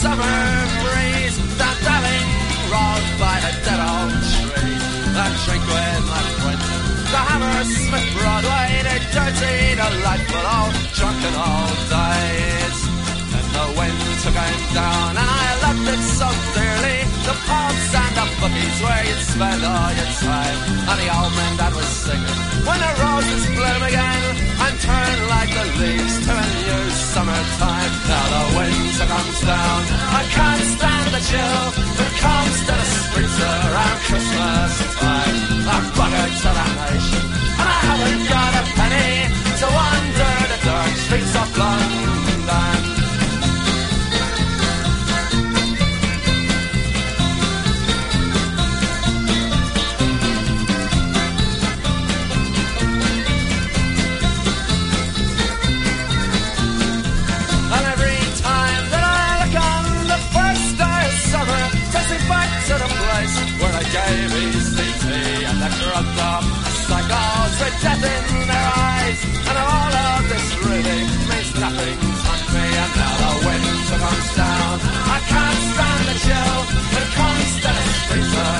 summer breeze, that darling rolled by a dead old tree. That drink with my friends, the Hammersmith Broadway, the dirty, delightful old drunken old days. And the wind took him down, and I loved it so dearly. The pubs and the bookies where you'd spend all your time. And the old man that was singing, when the roses bloom again, and turn like the leaves to a new summertime. Now the winter comes down, I can't stand the chill that comes to the streets around Christmas time. I'm buggered to that nation, and I haven't got a penny to wander the dark streets of London. Gave ECT and the drugged up psychos with death in their eyes. And all of this really means nothing to me. And now the winter comes down, I can't stand the chill that comes to the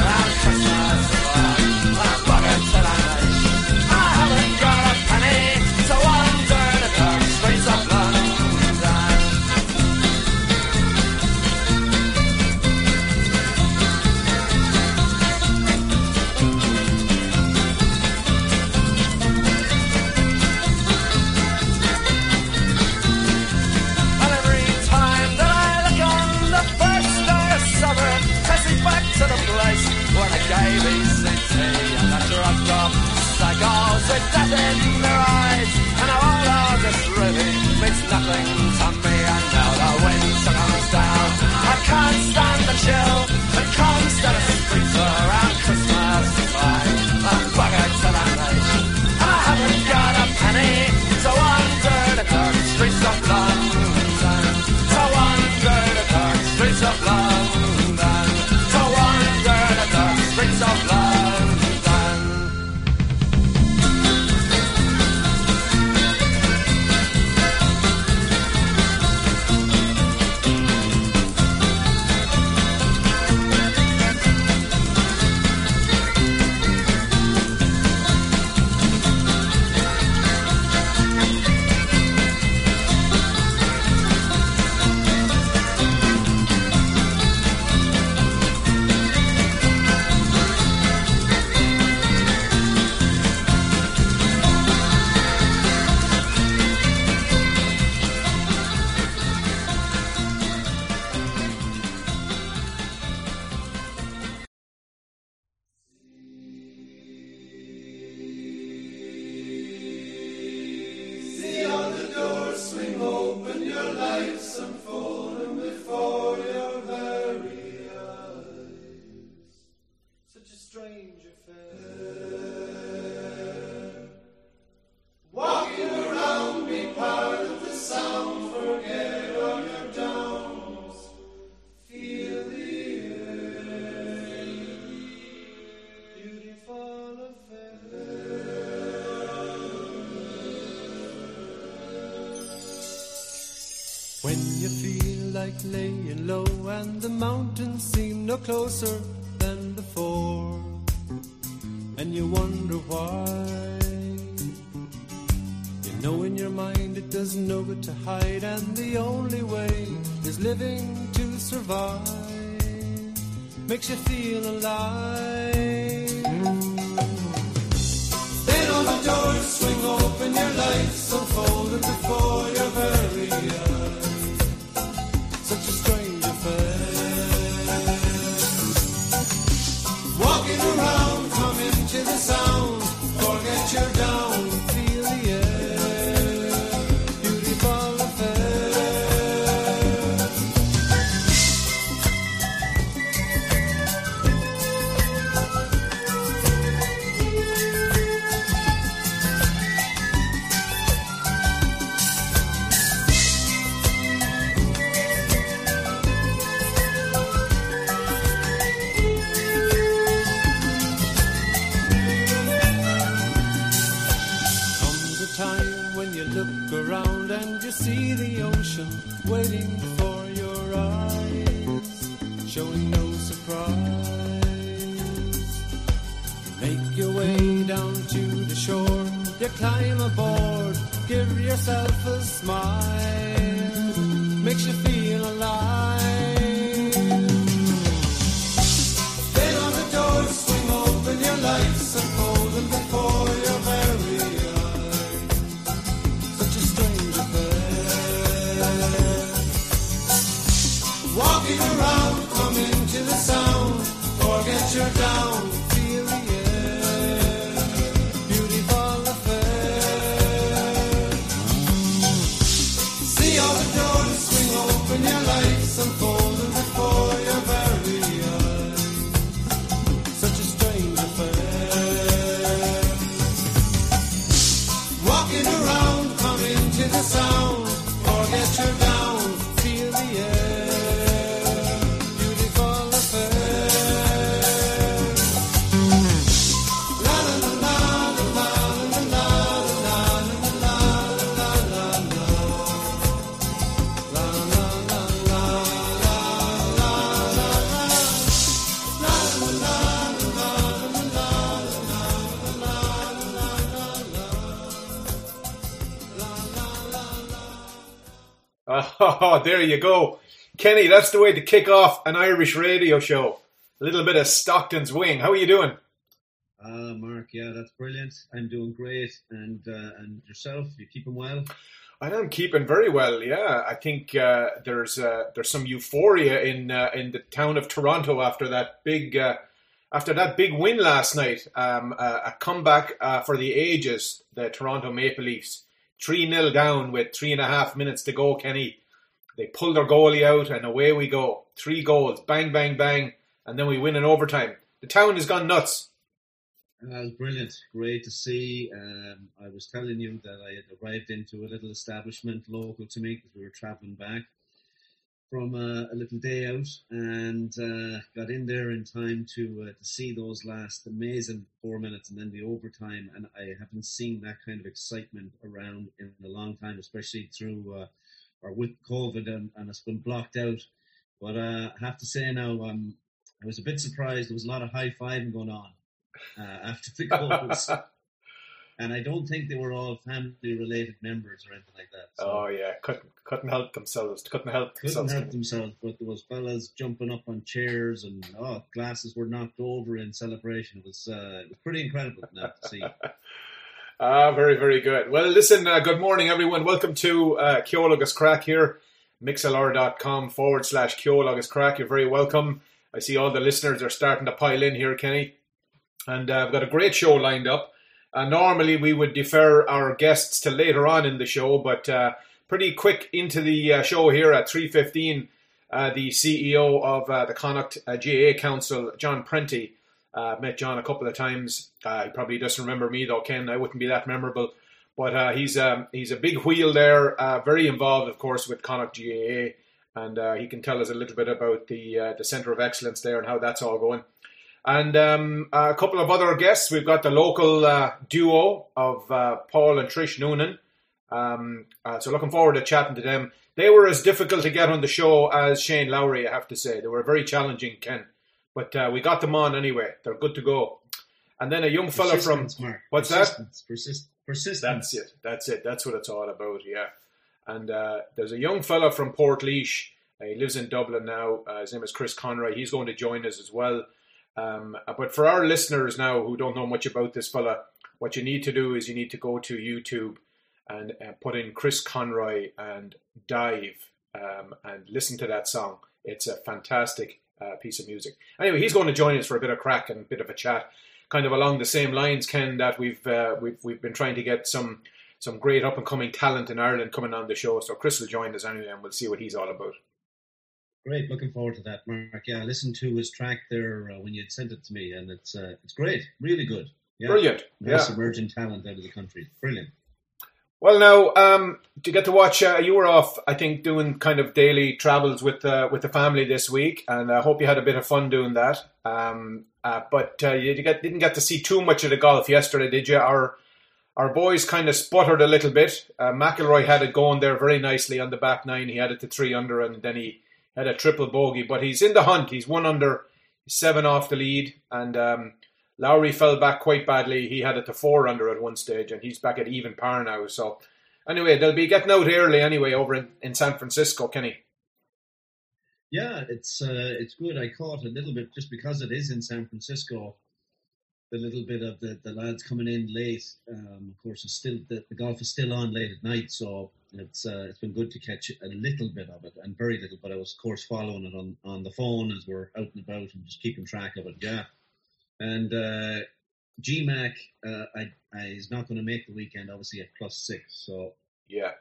closer Oh, there you go. Kenny, that's the way to kick off an Irish radio show. A little bit of Stockton's Wing. How are you doing? Ah, Mark, yeah, that's brilliant. I'm doing great, and uh, and yourself, you keeping well? I am keeping very well. Yeah, I think uh, there's uh, there's some euphoria in uh, in the town of Toronto after that big uh, after that big win last night. Um, uh, a comeback uh, for the ages. The Toronto Maple Leafs three 0 down with three and a half minutes to go. Kenny, they pull their goalie out and away we go. Three goals, bang, bang, bang, and then we win in overtime. The town has gone nuts. Uh, brilliant, great to see. Um, I was telling you that I had arrived into a little establishment local to me because we were travelling back from uh, a little day out, and uh, got in there in time to uh, to see those last amazing four minutes and then the overtime. And I haven't seen that kind of excitement around in a long time, especially through uh, or with COVID, and, and it's been blocked out. But uh, I have to say now, um, I was a bit surprised. There was a lot of high fiving going on uh, after the goals. and I don't think they were all family related members or anything like that. So Oh yeah, couldn't couldn't help themselves. Couldn't help couldn't themselves. help themselves, but there was fellas jumping up on chairs and oh, glasses were knocked over in celebration. It was uh, it was pretty incredible now to see. Ah, very, very good. Well, listen, uh, good morning, everyone. Welcome to uh, Ceol Agus Craic here, mixlr.com forward slash Ceol Agus Craic. You're very welcome. I see all the listeners are starting to pile in here, Kenny. And uh, I've got a great show lined up. Uh, normally, we would defer our guests to later on in the show, but uh, pretty quick into the uh, show here at 3.15, uh, the CEO of uh, the Connacht GAA Council, John Prenty, uh, met John a couple of times. Uh, he probably doesn't remember me though, Ken. I wouldn't be that memorable, but uh, he's um, he's a big wheel there. Uh, very involved, of course, with Connacht GAA, and uh, he can tell us a little bit about the uh, the Centre of Excellence there and how that's all going. And um, a couple of other guests. We've got the local duo of Paul and Trish Noonan. Um, so looking forward to chatting to them. They were as difficult to get on the show as Shane Lowry, I have to say. They were very challenging, Ken. But uh, we got them on anyway. They're good to go. And then a young fella from Mark. what's that? persistence, Persist, persistence. That's it. That's it. That's what it's all about. Yeah. And uh, there's a young fella from Portlaoise. Uh, he lives in Dublin now. Uh, his name is Chris Conroy. He's going to join us as well. Um, uh, but for our listeners now who don't know much about this fella, what you need to do is you need to go to YouTube and uh, put in Chris Conroy and dive um, and listen to that song. It's a fantastic uh, piece of music. Anyway, he's going to join us for a bit of crack and a bit of a chat, kind of along the same lines, Ken, that we've uh, we've we've been trying to get some some great up and coming talent in Ireland coming on the show. So Chris will join us anyway, and we'll see what he's all about. Great, looking forward to that, Mark. Yeah, I listened to his track there uh, when you had sent it to me, and it's uh, it's great, really good. Yeah. Brilliant. Nice Yeah. emerging talent out of the country. Brilliant. Well, now um, to get to watch, uh, you were off, I think, doing kind of daily travels with uh, with the family this week, and I hope you had a bit of fun doing that. Um, uh, but uh, you didn't get to see too much of the golf yesterday, did you? Our our boys kind of sputtered a little bit. Uh, McIlroy had it going there very nicely on the back nine. He had it to three under, and then he had a triple bogey. But he's in the hunt. He's one under. seven off the lead, and um, Lowry fell back quite badly. He had it to four under at one stage, and he's back at even par now. So, anyway, they'll be getting out early anyway over in, in San Francisco, Kenny. Yeah, it's uh, it's good. I caught a little bit just because it is in San Francisco. The little bit of the, the lads coming in late. Um, of course, it's still the, the golf is still on late at night, so it's uh, it's been good to catch a little bit of it and very little. But I was, of course, following it on, on the phone as we're out and about and just keeping track of it. Yeah, and uh, G-Mac uh, I, I is not going to make the weekend, obviously at plus six, so Yeah,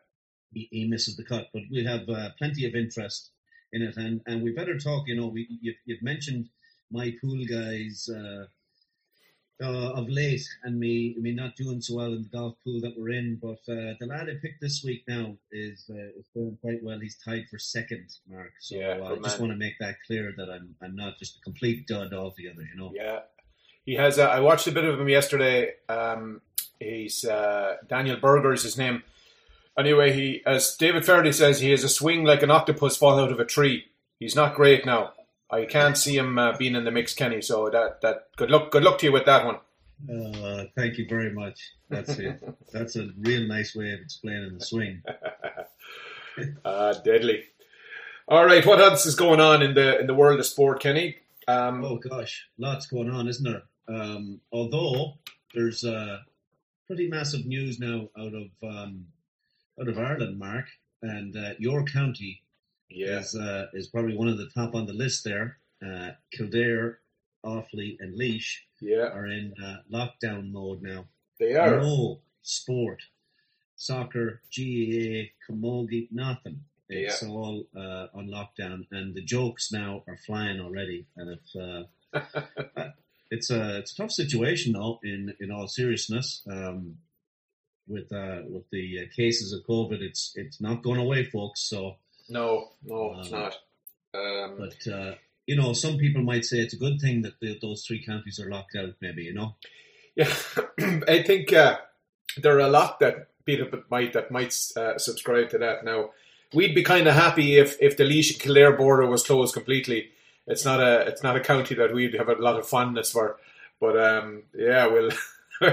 he, he misses the cut. But we have uh, plenty of interest in it, and, and we better talk. You know, we you've, you've mentioned my pool guys uh, uh, of late, and me me not doing so well in the golf pool that we're in. But uh, the lad I picked this week now is uh, is doing quite well. He's tied for second, Mark. So Yeah, I just want to make that clear that I'm I'm not just a complete dud altogether. You know. yeah. He has. Uh, I watched a bit of him yesterday. Um, he's uh, Daniel Berger is his name. Anyway, he, as David Feherty says, he has a swing like an octopus falling out of a tree. He's not great now. I can't see him uh, being in the mix, Kenny. So that that good luck. Good luck to you with that one. Uh, thank you very much. That's it. That's a real nice way of explaining the swing. Uh, deadly. All right, what else is going on in the in the world of sport, Kenny? Um, Oh gosh, lots going on, isn't there? Um, although there's uh, pretty massive news now out of um, out of Ireland, Mark, and uh, your county yeah, is uh, is probably one of the top on the list there. Uh, Kildare, Offaly, and Laois yeah, are in uh, lockdown mode now. they are. No sport, soccer, GAA, camogie, nothing. It's all uh, on lockdown, and the jokes now are flying already. And uh, it's a it's a tough situation, though. In in all seriousness, um, with uh, with the uh, cases of COVID, it's it's not going away, folks. So, No, no, it's Um, not. Um, but uh, you know, some people might say it's a good thing that the, those three counties are locked out. Maybe you know. Yeah, I think uh, there are a lot that people might that might uh, subscribe to that. Now, we'd be kind of happy if if the and Kildare border was closed completely. It's not a it's not a county that we'd have a lot of fondness for, but um, yeah, we'll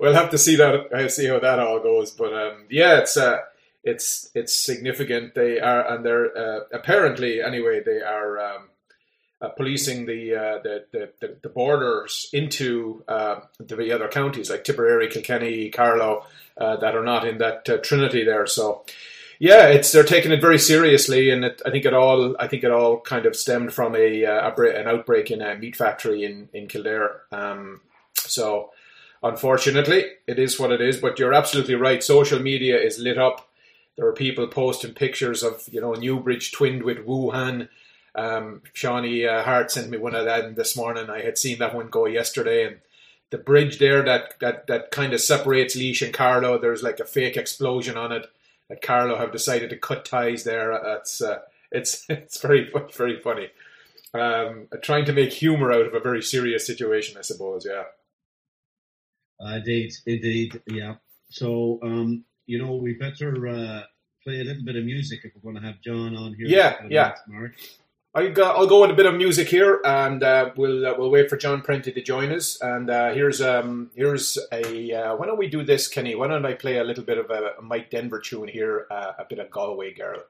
we'll have to see that uh, see how that all goes. But um, yeah, it's uh, it's it's significant. They are and they're uh, apparently anyway they are. Um, uh, policing the, uh, the, the the borders into uh, the other counties like Tipperary, Kilkenny, Carlow that are not in that trinity there. So yeah, it's they're taking it very seriously, and it, I think it all I think it all kind of stemmed from a, uh, a an outbreak in a meat factory in in Kildare. Um, so unfortunately, it is what it is. But you're absolutely right. Social media is lit up. There are people posting pictures of you know Newbridge twinned with Wuhan. Um, Shawnee uh, Hart sent me one of them this morning. I had seen that one go yesterday, and the bridge there that that that kind of separates Laois and Carlow. There's like a fake explosion on it. That Carlow have decided to cut ties there. That's uh, it's it's very very funny. Um, trying to make humor out of a very serious situation, I suppose. Yeah. Uh, indeed, indeed, yeah. So, um, you know, we better uh, play a little bit of music if we're going to have John on here. Yeah, in a couple of yeah. Mark. I'll go, I'll go with a bit of music here, and uh, we'll uh, we'll wait for John Prenty to join us. And uh, here's um here's a uh, why don't we do this, Kenny? Why don't I play a little bit of a, Mike Denver tune here, uh, a bit of Galway Girl.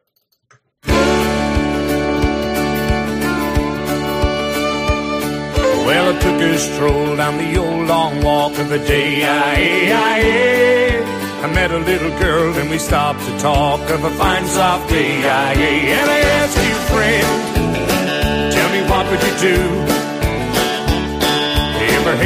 Well, I took a stroll down the old long walk of the day. Aye. I met a little girl and we stopped to talk of a fine soft day. And I asked you, friend, what would you do? If her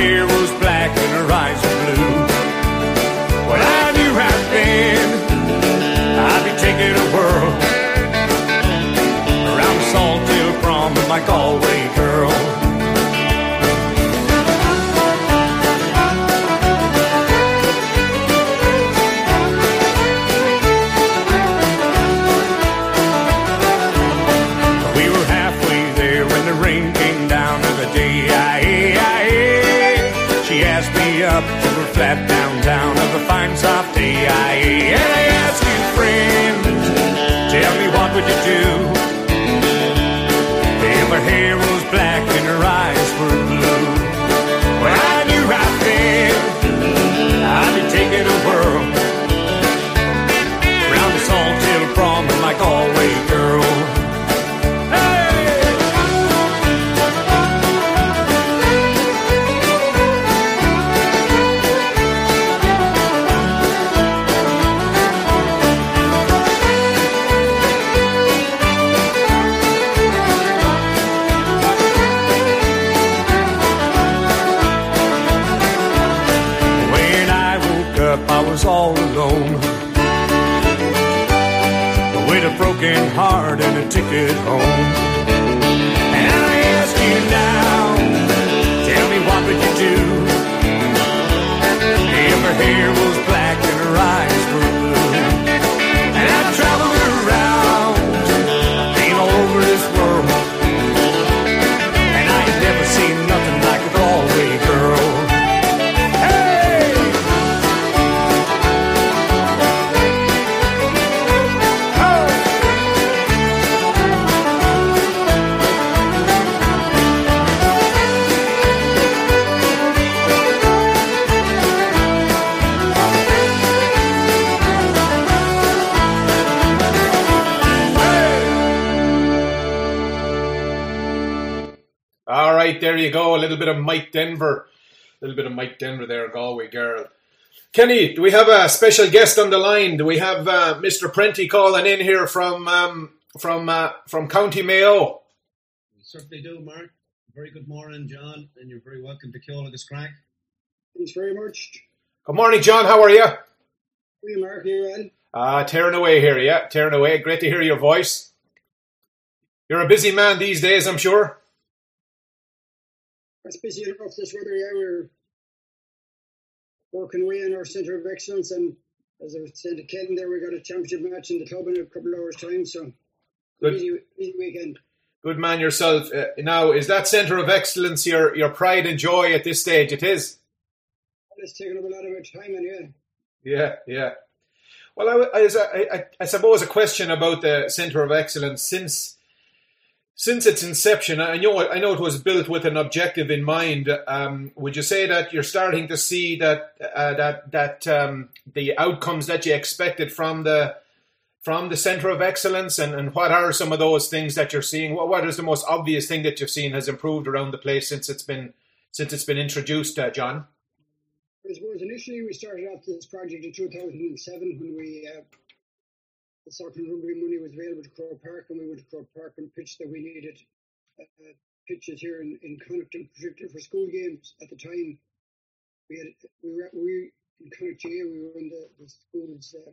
Kenny, do we have a special guest on the line? Do we have uh, Mr. Prenty calling in here from um, from uh, from County Mayo? We certainly do, Mark. Very good morning, John, and you're very welcome to Ceol Agus Craic. Thanks very much. Good morning, John. How are you? We Mark here, Ed. Uh, tearing away here, yeah, tearing away. Great to hear your voice. You're a busy man these days, I'm sure. It's busy enough this weather, yeah. We're working away in our centre of excellence, and as I was saying there we got a championship match in the club in a couple of hours' time, so Good. busy, busy weekend. Good man yourself. Uh, now, is that centre of excellence your your pride and joy at this stage? It is. It's taken up a lot of our time, and yeah, Yeah, yeah. Well, I, I, I, I suppose a question about the Centre of Excellence since since its inception. I know I know it was built with an objective in mind. Um, would you say that you're starting to see that uh, that that um, the outcomes that you expected from the from the Centre of Excellence, and, and what are some of those things that you're seeing? What what is the most obvious thing that you've seen has improved around the place since it's been since it's been introduced, uh, John? I suppose initially we started off this project in 2007 when we uh, the soccer and rugby money was available to Croke Park, and we went to Croke Park and pitched that we needed uh, pitches here in, in Connacht, in particular for school games. At the time, we had we were we in Connacht GAA, we were in the, the schools uh,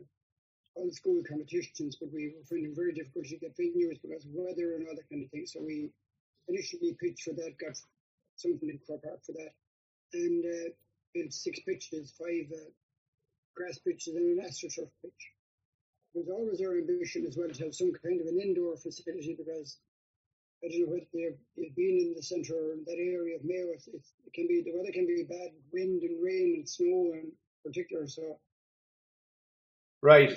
all the school competitions, but we were finding very difficult to get venues because of weather and all that kind of thing. So we initially pitched for that, got something in Croke Park for that, and uh, built six pitches, five uh, grass pitches, and an astroturf pitch. It was always our ambition as well to have some kind of an indoor facility because I don't know whether you've, been in the centre or in that area of Mayo. It's, it's, it can be the weather can be bad, wind and rain and snow in particular. So Right.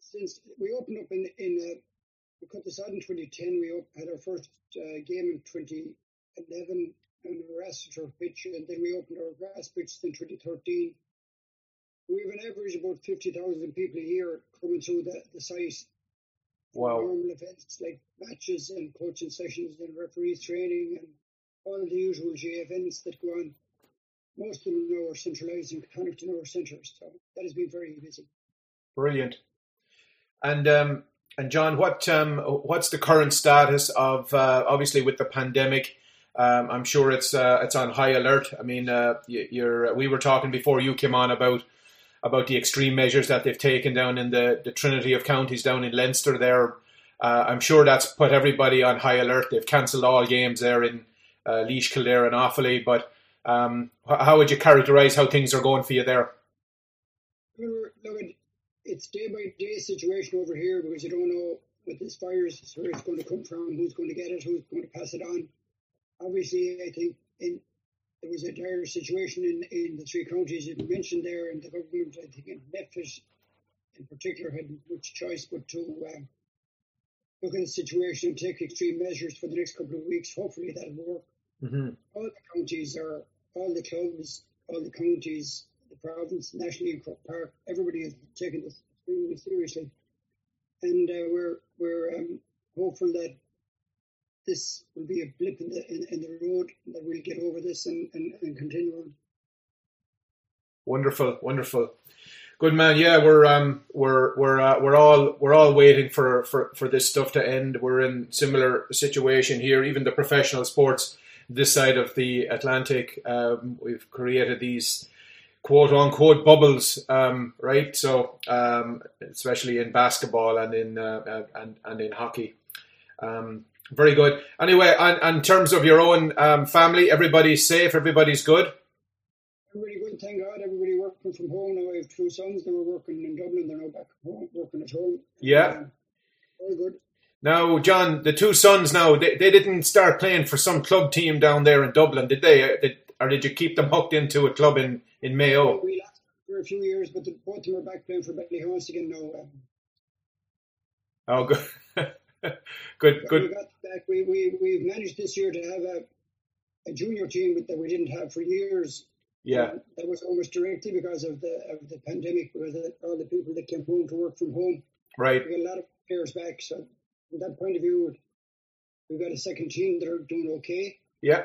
since we opened up in in uh, we cut this out in 2010, we op- had our first uh, game in 2011 on our astroturf pitch, and then we opened our grass pitch in 2013. We have an average of about 50,000 people a year coming through the, the site. Wow. Normal events like matches and coaching sessions and referees training and all the usual GAA events that go on. Most of them now are centralised and connected in our centres, so that has been very busy. Brilliant. And um, and John, what um, what's the current status of uh, obviously with the pandemic? Um, I'm sure it's uh, it's on high alert. I mean, uh, you- you're we were talking before you came on about about the extreme measures that they've taken down in the, the Trinity of counties down in Leinster. There, uh, I'm sure that's put everybody on high alert. They've cancelled all games there in uh, Laois, Kildare, and Offaly. But um, how would you characterise how things are going for you there? It's day by day situation over here because you don't know with this virus where it's going to come from, who's going to get it, who's going to pass it on. Obviously, I think in there was a dire situation in, in the three counties you mentioned there, and the government, I think, in NPHET in particular, had much choice but to um, look at the situation and take extreme measures for the next couple of weeks. Hopefully, that'll work Mm-hmm. all the counties are, all the clubs, all the counties, the province, nationally Park, everybody is taking this extremely seriously. And uh, we're, we're um, hopeful that this will be a blip in the, in, in the road, that we'll get over this and, and, and continue on. Wonderful, wonderful. Good man. Yeah, we're um we're we're uh, we're all we're all waiting for, for for this stuff to end. We're in similar situation here. Even the professional sports this side of the Atlantic, um, we've created these quote unquote bubbles, um, right? So um, especially in basketball and in uh, and and in hockey. Um, very good. Anyway, on, in terms of your own um, family, everybody's safe, everybody's good. Everybody good, thank God. Everybody working from home now. I have two sons. They were working in Dublin. They're now back home, working at home. Yeah. Um, all good. Now, John, the two sons now, they, they didn't start playing for some club team down there in Dublin, did they? Did, or did you keep them hooked into a club in, in Mayo? We lost for a few years, but the, both of them are back playing for Ballyhaunis again now. Um, Oh, good. good, We good. got back. We, we, we've managed this year to have a, a junior team that we didn't have for years. Yeah, Um, that was almost directly because of the of the pandemic, because all the people that came home to work from home. right. We got a lot of players back. So, from that point of view, we've got a second team that are doing okay. Yeah,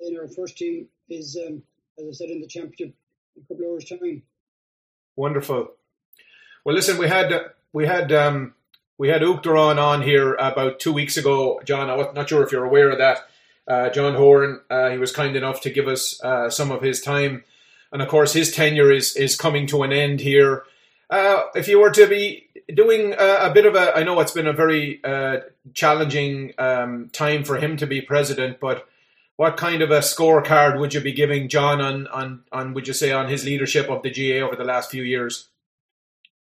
And our first team is, um, as I said, in the championship in a couple of hours' time. wonderful. Well, listen, we had we had um, we had Uachtaran on here about two weeks ago, John. I was not sure if you're aware of that. Uh, John Horan, uh, he was kind enough to give us uh, some of his time, and of course, his tenure is is coming to an end here. Uh, if you were to be doing a, a bit of a, I know it's been a very uh, challenging um, time for him to be president, but what kind of a scorecard would you be giving John on, on, on would you say, on his leadership of the GAA over the last few years?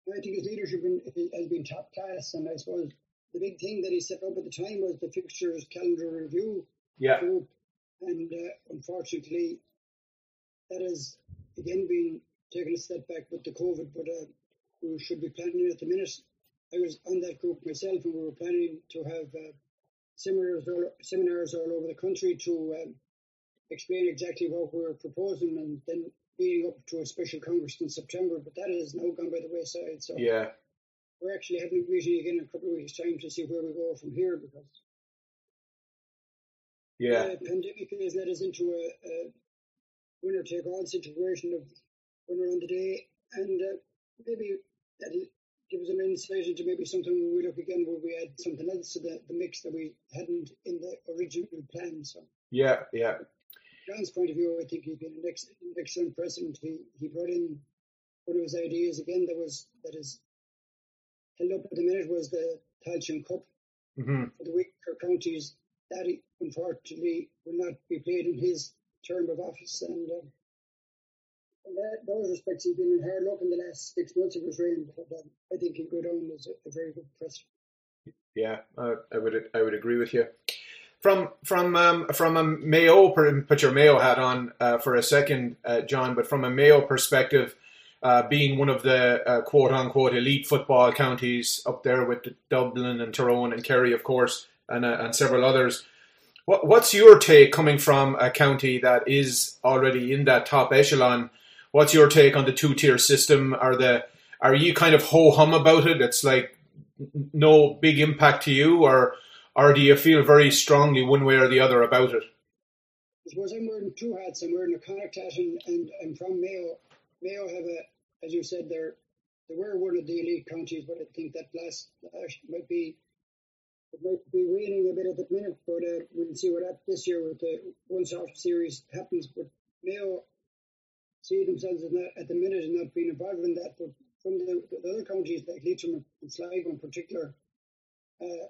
I think his leadership in, has been top class, and I suppose the big thing that he set up at the time was the fixtures calendar review Yeah, group, and uh, unfortunately, that has again been taken a step back with the COVID. But uh, we should be planning it at the minute. I was on that group myself, and we were planning to have uh, seminars all, seminars all over the country to um, explain exactly what we were proposing, and then leading up to a special congress in September. But that has now gone by the wayside. So yeah, we're actually having a meeting again in a couple of weeks' time to see where we go from here because yeah, the pandemic has led us into a, a winner take all situation of winner on the day, and uh, maybe that'll give us an insight into maybe something we look again where we add something else to the, the mix that we hadn't in the original plan. So, yeah, yeah, John's point of view, I think he's been an, ex- an excellent president. He he brought in one of his ideas again that was that is held up at the minute was the Tailteann Cup hmm for the weaker counties. That he, unfortunately will not be played in his term of office, and um, in that, those respects, he's been in hard luck in the last six months of his reign. But um, I think he'll go down as a, a very good president. yeah. Uh, I would I would agree with you. From from um, from a Mayo, put your Mayo hat on uh, for a second, uh, John. But from a Mayo perspective, uh, being one of the uh, quote unquote elite football counties up there with Dublin and Tyrone and Kerry, of course, and uh, and several others. What, what's your take coming from a county that is already in that top echelon? What's your take on the two tier system? Are the are you kind of ho hum about it? It's like no big impact to you, or or do you feel very strongly one way or the other about it? I suppose I'm wearing two hats. I'm wearing a Connacht hat, and, and I'm from Mayo. Mayo have a, as you said, they're they were one of the elite counties, but I think that last might be it might be waning a bit at the minute. But uh, we'll see what happens this year with the one off series happens. But Mayo see themselves at the minute as not being involved in that. But from the, the other counties like Leitrim and Sligo in particular, uh,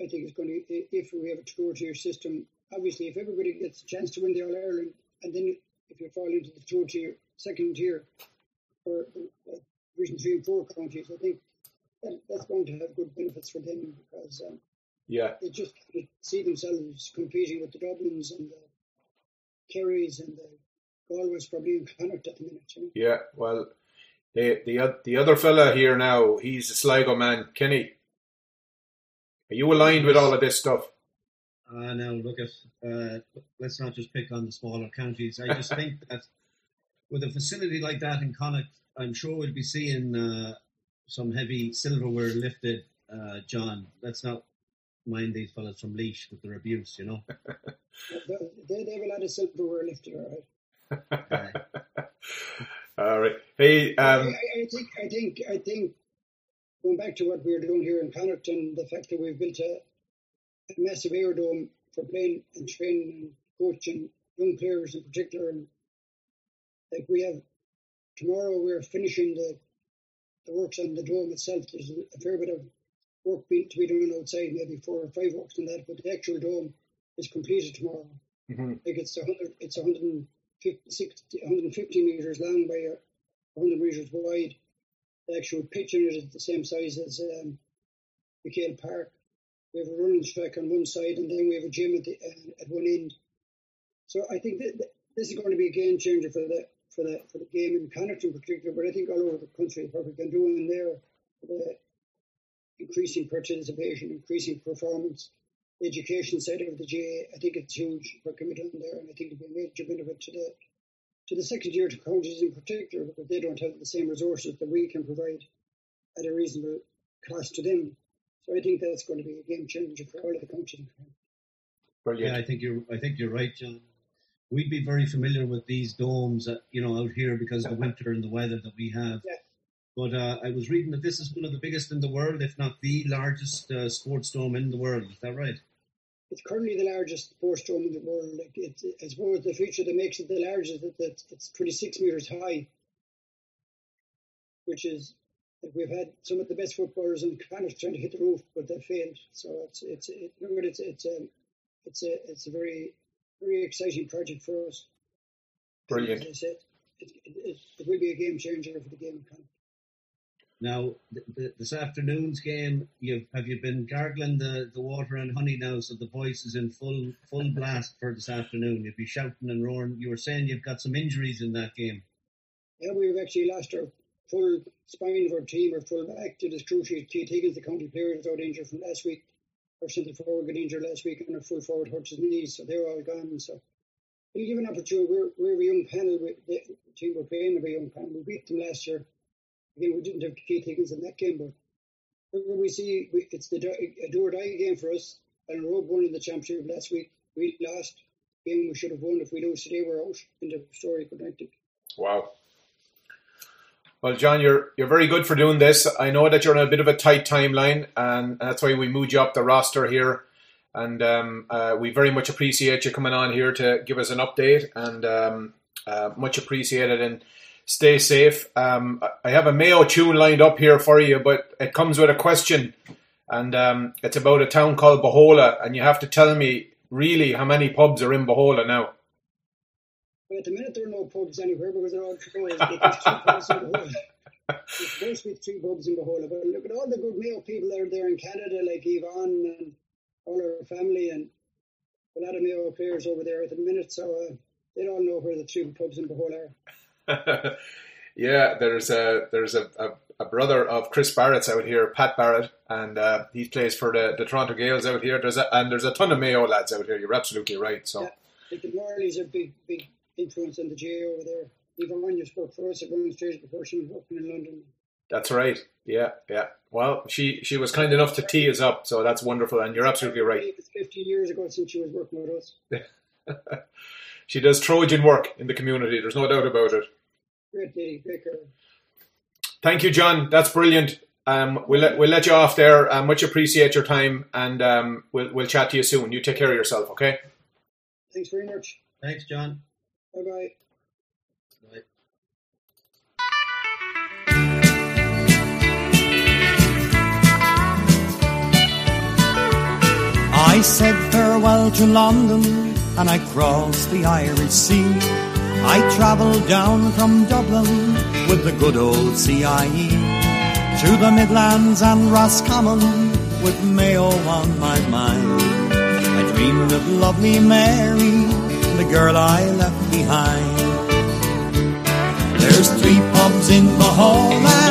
I think it's going to if we have a two tier system. Obviously, if everybody gets a chance to win the All Ireland, and then if you fall into the two tier, second tier for uh, Division three and four counties, I think that, that's going to have good benefits for them because um, Yeah, they just see themselves competing with the Dublins and the Kerrys and the Galways probably in Connacht at the minute. You know? yeah. Well, the the the other fella here now, he's a Sligo man, Kenny. Are you aligned with all of this stuff? Uh, now look at uh, let's not just pick on the smaller counties. I just think that with a facility like that in Connacht, I'm sure we'll be seeing uh, some heavy silverware lifted. Uh, John, let's not mind these fellas from Laois with their abuse. You know, They, they, they have a silverware lifted, all right. All right. Hey, I, um, I I think I think I think going back to what we're doing here in Connacht and the fact that we've built a, a massive aerodome for playing and training and coaching young players in particular, and like we have tomorrow, we're finishing the the works on the dome itself. There's a, a fair bit of work be, to be done outside, maybe four or five works on that, but the actual dome is completed tomorrow. Mhm. Like it's 100, it's 150, 60, 150 meters long by uh, 100 meters wide. The actual pitch in it is the same size as um, McHale Park. We have a running track on one side, and then we have a gym at the uh, at one end. So I think that this is going to be a game changer for the for the for the game in Connacht in particular, but I think all over the country. What we can do in there, the increasing participation, increasing performance, the education side of the GAA, I think it's huge what can be done there, and I think it'll be a major benefit to the to the second year to counties in particular because they don't have the same resources that we can provide at a reasonable cost to them. So I think that's going to be a game changer for all of the counties. Brilliant. Yeah, I think you're. I think you're right, John. We'd be very familiar with these domes, uh, you know, out here because of the winter and the weather that we have. Yeah. But uh, I was reading that this is one of the biggest in the world, if not the largest uh, sports dome in the world. Is that right? It's currently the largest sports dome in the world. Like it's, I suppose the feature that makes it the largest is that it's, it's 26 meters high, which is like we've had some of the best footballers in Connacht trying to hit the roof, but they failed. So it's it's it, it's it's a it's a it's a very very exciting project for us. Brilliant. As I said, it, it, it, it will be a game changer for the game in Now, th- th- this afternoon's game, you've, have you been gargling the, the water and honey now, so the voice is in full full blast for this afternoon? You'll be shouting and roaring. You were saying you've got some injuries in that game. Yeah, we've actually lost our full spine of our team, our full back to this crucial Keith Higgins, the county player, is out injured from last week. Our centre forward got injured last week, and our full forward hurt his knees, so they're all gone. So we'll give an opportunity. We're, we're a young panel. We, the team we're playing a young panel. We beat them last year. Again, we didn't have Keith Higgins in that game, but when we see we, it's the a do or die game for us. And Road won in the championship last week. We lost. Game we should have won. If we lose today, we're out in the story. Night. Wow. Well, John, you're you're very good for doing this. I know that you're on a bit of a tight timeline, and that's why we moved you up the roster here. And um, uh, we very much appreciate you coming on here to give us an update, and um, uh, much appreciated. And stay safe. Um, I have a Mayo tune lined up here for you, but it comes with a question, and um, it's about a town called Bahola, and you have to tell me really how many pubs are in Bahola now. But at the minute, there are no pubs anywhere because they're all closed. There's two pubs the. There's basically three pubs in the whole. But look at all the good Mayo people that are there in Canada, like Yvonne and all her family, and a lot of Mayo players over there at the minute. So uh, they all know where the three pubs in Bahol are. yeah, there's a there's a, a, a brother of Chris Barrett's out here, Pat Barrett, and uh, he plays for the, the Toronto Gaels out here. There's a, and there's a ton of Mayo lads out here. You're absolutely right. So Yeah. The Morleys are big, big influence on the GAA over there. Yvonne used to work for us at Rowan Stage before she was working in London. that's right. Yeah, yeah. Well, she she was kind enough to tee us up, so that's wonderful. And you're absolutely right. It's 15 years ago since she was working with us. She does Trojan work in the community. There's no doubt about it. Great lady, great girl. Thank you, John. That's brilliant. Um, we'll let we'll let you off there. Uh, much appreciate your time, and um, we'll we'll chat to you soon. You take care of yourself, okay? Thanks very much. Thanks, John. Bye bye. Bye. I said farewell to London and I crossed the Irish Sea. I travelled down from Dublin with the good old CIE to the Midlands and Roscommon with Mayo on my mind. I dreamed of lovely Mary, the girl I left behind. There's three pubs in Bahola,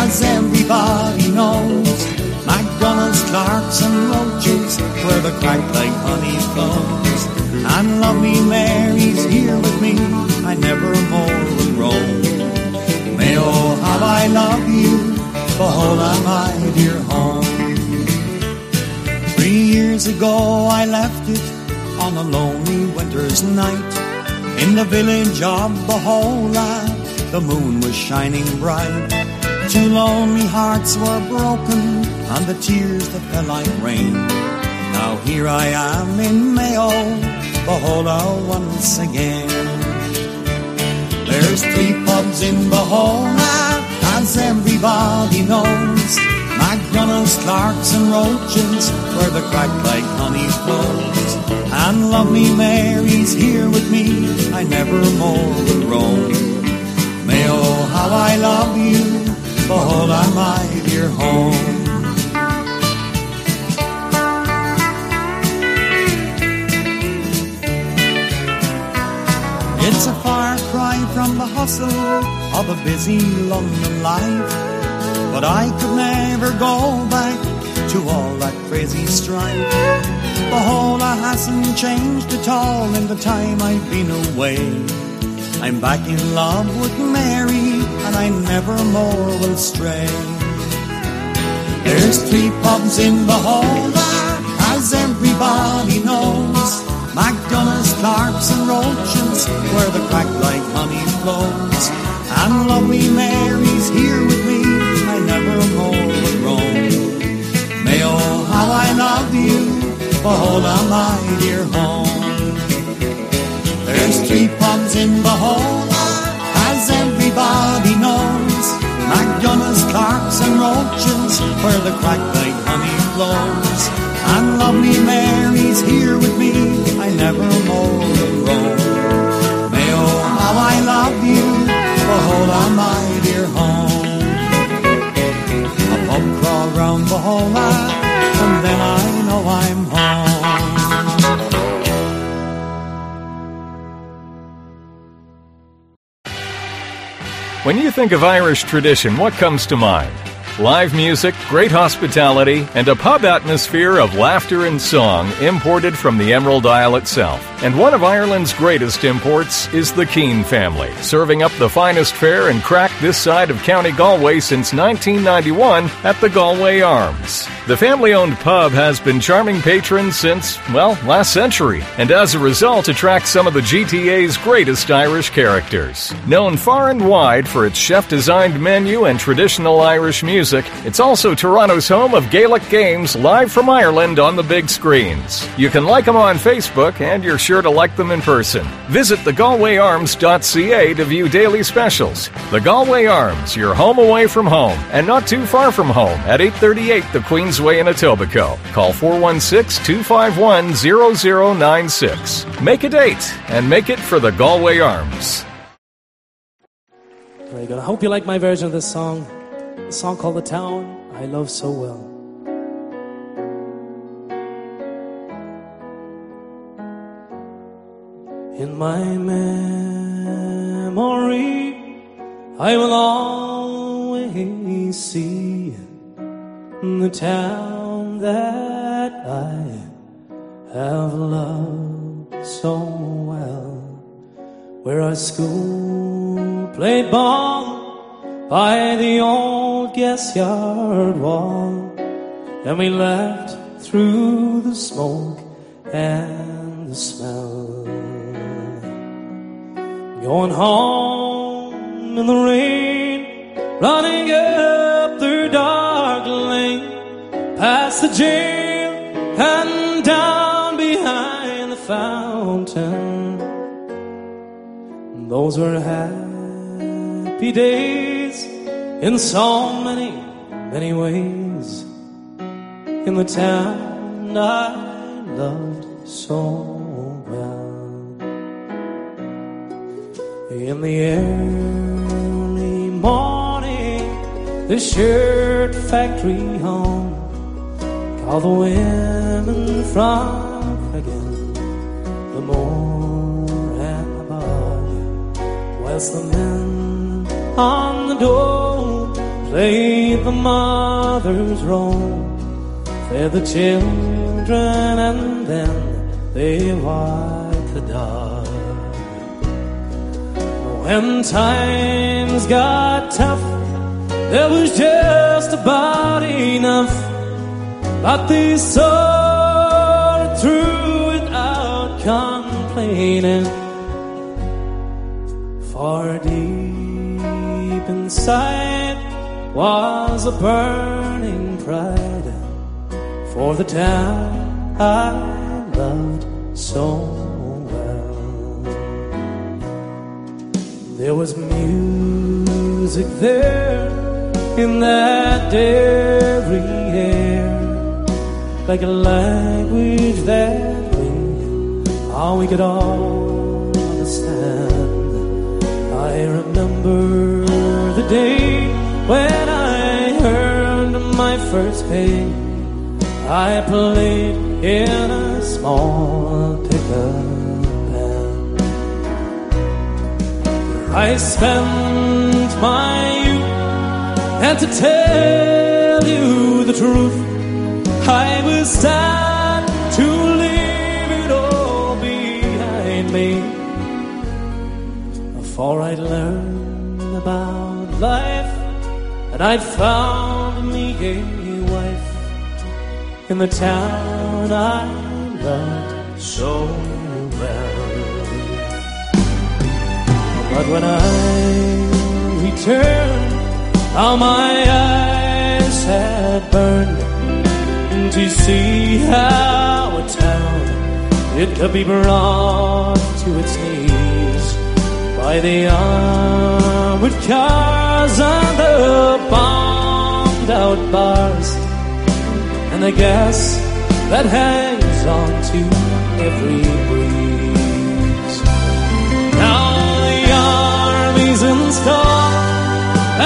as everybody knows. McDonald's, Clark's and Roaches, where the crack like honey flows. And lovely Mary's here with me, I never more will roam. Mayo, oh, how I love you, Bahola, my dear home. Three years ago I left it on a lonely winter's night. In the village of Bohola, the moon was shining bright. Two lonely hearts were broken, and the tears that fell like rain. Now here I am in Mayo, Bohola once again. There's three pubs in Bohola, as everybody knows. McDonald's McDonough's, Clark's and Roaches, where the crack like honey flows. And lovely Mary's here with me, I never more will roam. May oh how I love you, behold I'm my dear home. It's a far cry from the hustle of a busy London life. But I could never go back to all that crazy strife. The whole hasn't changed at all in the time I've been away. I'm back in love with Mary, and I never more will stray. There's three pubs in the whole as everybody knows. McDonough's, Clark's and Roaches, where the crack like honey flows. And lovely Mary's here with I love you, behold on my dear home. There's three pubs in the whole as everybody knows. McDonough's, Clark's and Roaches, where the crack like honey flows. And lovely Mary's here with me, I never more roam. May oh how I love you, behold on my dear home. A pub crawl round and then I know I'm home. When you think of Irish tradition, what comes to mind? Live music, great hospitality, and a pub atmosphere of laughter and song imported from the Emerald Isle itself. And one of Ireland's greatest imports is the Keane family, serving up the finest fare and crack this side of County Galway since 1991 at the Galway Arms. The family owned pub has been charming patrons since, well, last century, and as a result attracts some of the GTA's greatest Irish characters. Known far and wide for its chef designed menu and traditional Irish music, it's also Toronto's home of Gaelic games live from Ireland on the big screens. You can like them on Facebook, and you're sure to like them in person. Visit thegalwayarms.ca to view daily specials. The Galway Arms, your home away from home, and not too far from home at 838 the Queensway in Etobicoke. Call 416-251-0096. Make a date, and make it for the Galway Arms. I hope you like my version of this song. A song called The Town I Love So Well. In my memory, I will always see the town that I have loved so well, where our school played ball by the old guest yard wall, and we laughed through the smoke and the smell. Going home in the rain, running up through dark lane, past the jail and down behind the fountain. Those were happy days in so many, many ways. In the town I loved so well. In the early morning, the shirt factory home called the women from Creggan, the moor and the bog, whilst the men on the door played the mother's role, fed the children, and then they wiped the dog. When times got tough, there was just about enough. But they it through without complaining. For deep inside was a burning pride for the town I loved so well. There was music there in that Derry air, like a language that we, all we could all understand. I remember day when I earned my first pay. I played in a small pickup band. I spent my youth, and to tell you the truth, I was sad to leave it all behind me. Before I'd learned life, and I'd found me a wife in the town I loved so well. But when I returned, how my eyes had burned to see how a town it could be brought to its knees by the armored cars and the bombed out bars and the gas that hangs on to every breeze. Now the army's installed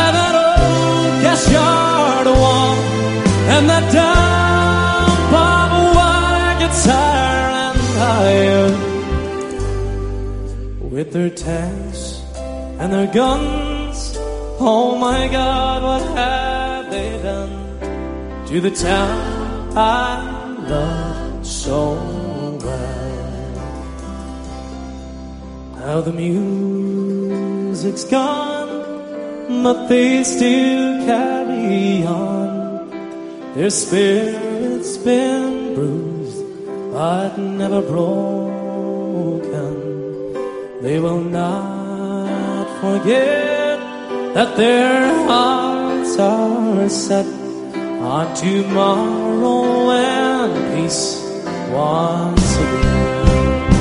at that old gas yard wall, and that down barbed wire gets higher and higher with their tanks and their guns. Oh my God, what have they done? to the town I love so well. Now the music's gone, but they still carry on. Their spirit's been bruised, but never broken. They will not forget that their hearts are set on tomorrow and peace once again.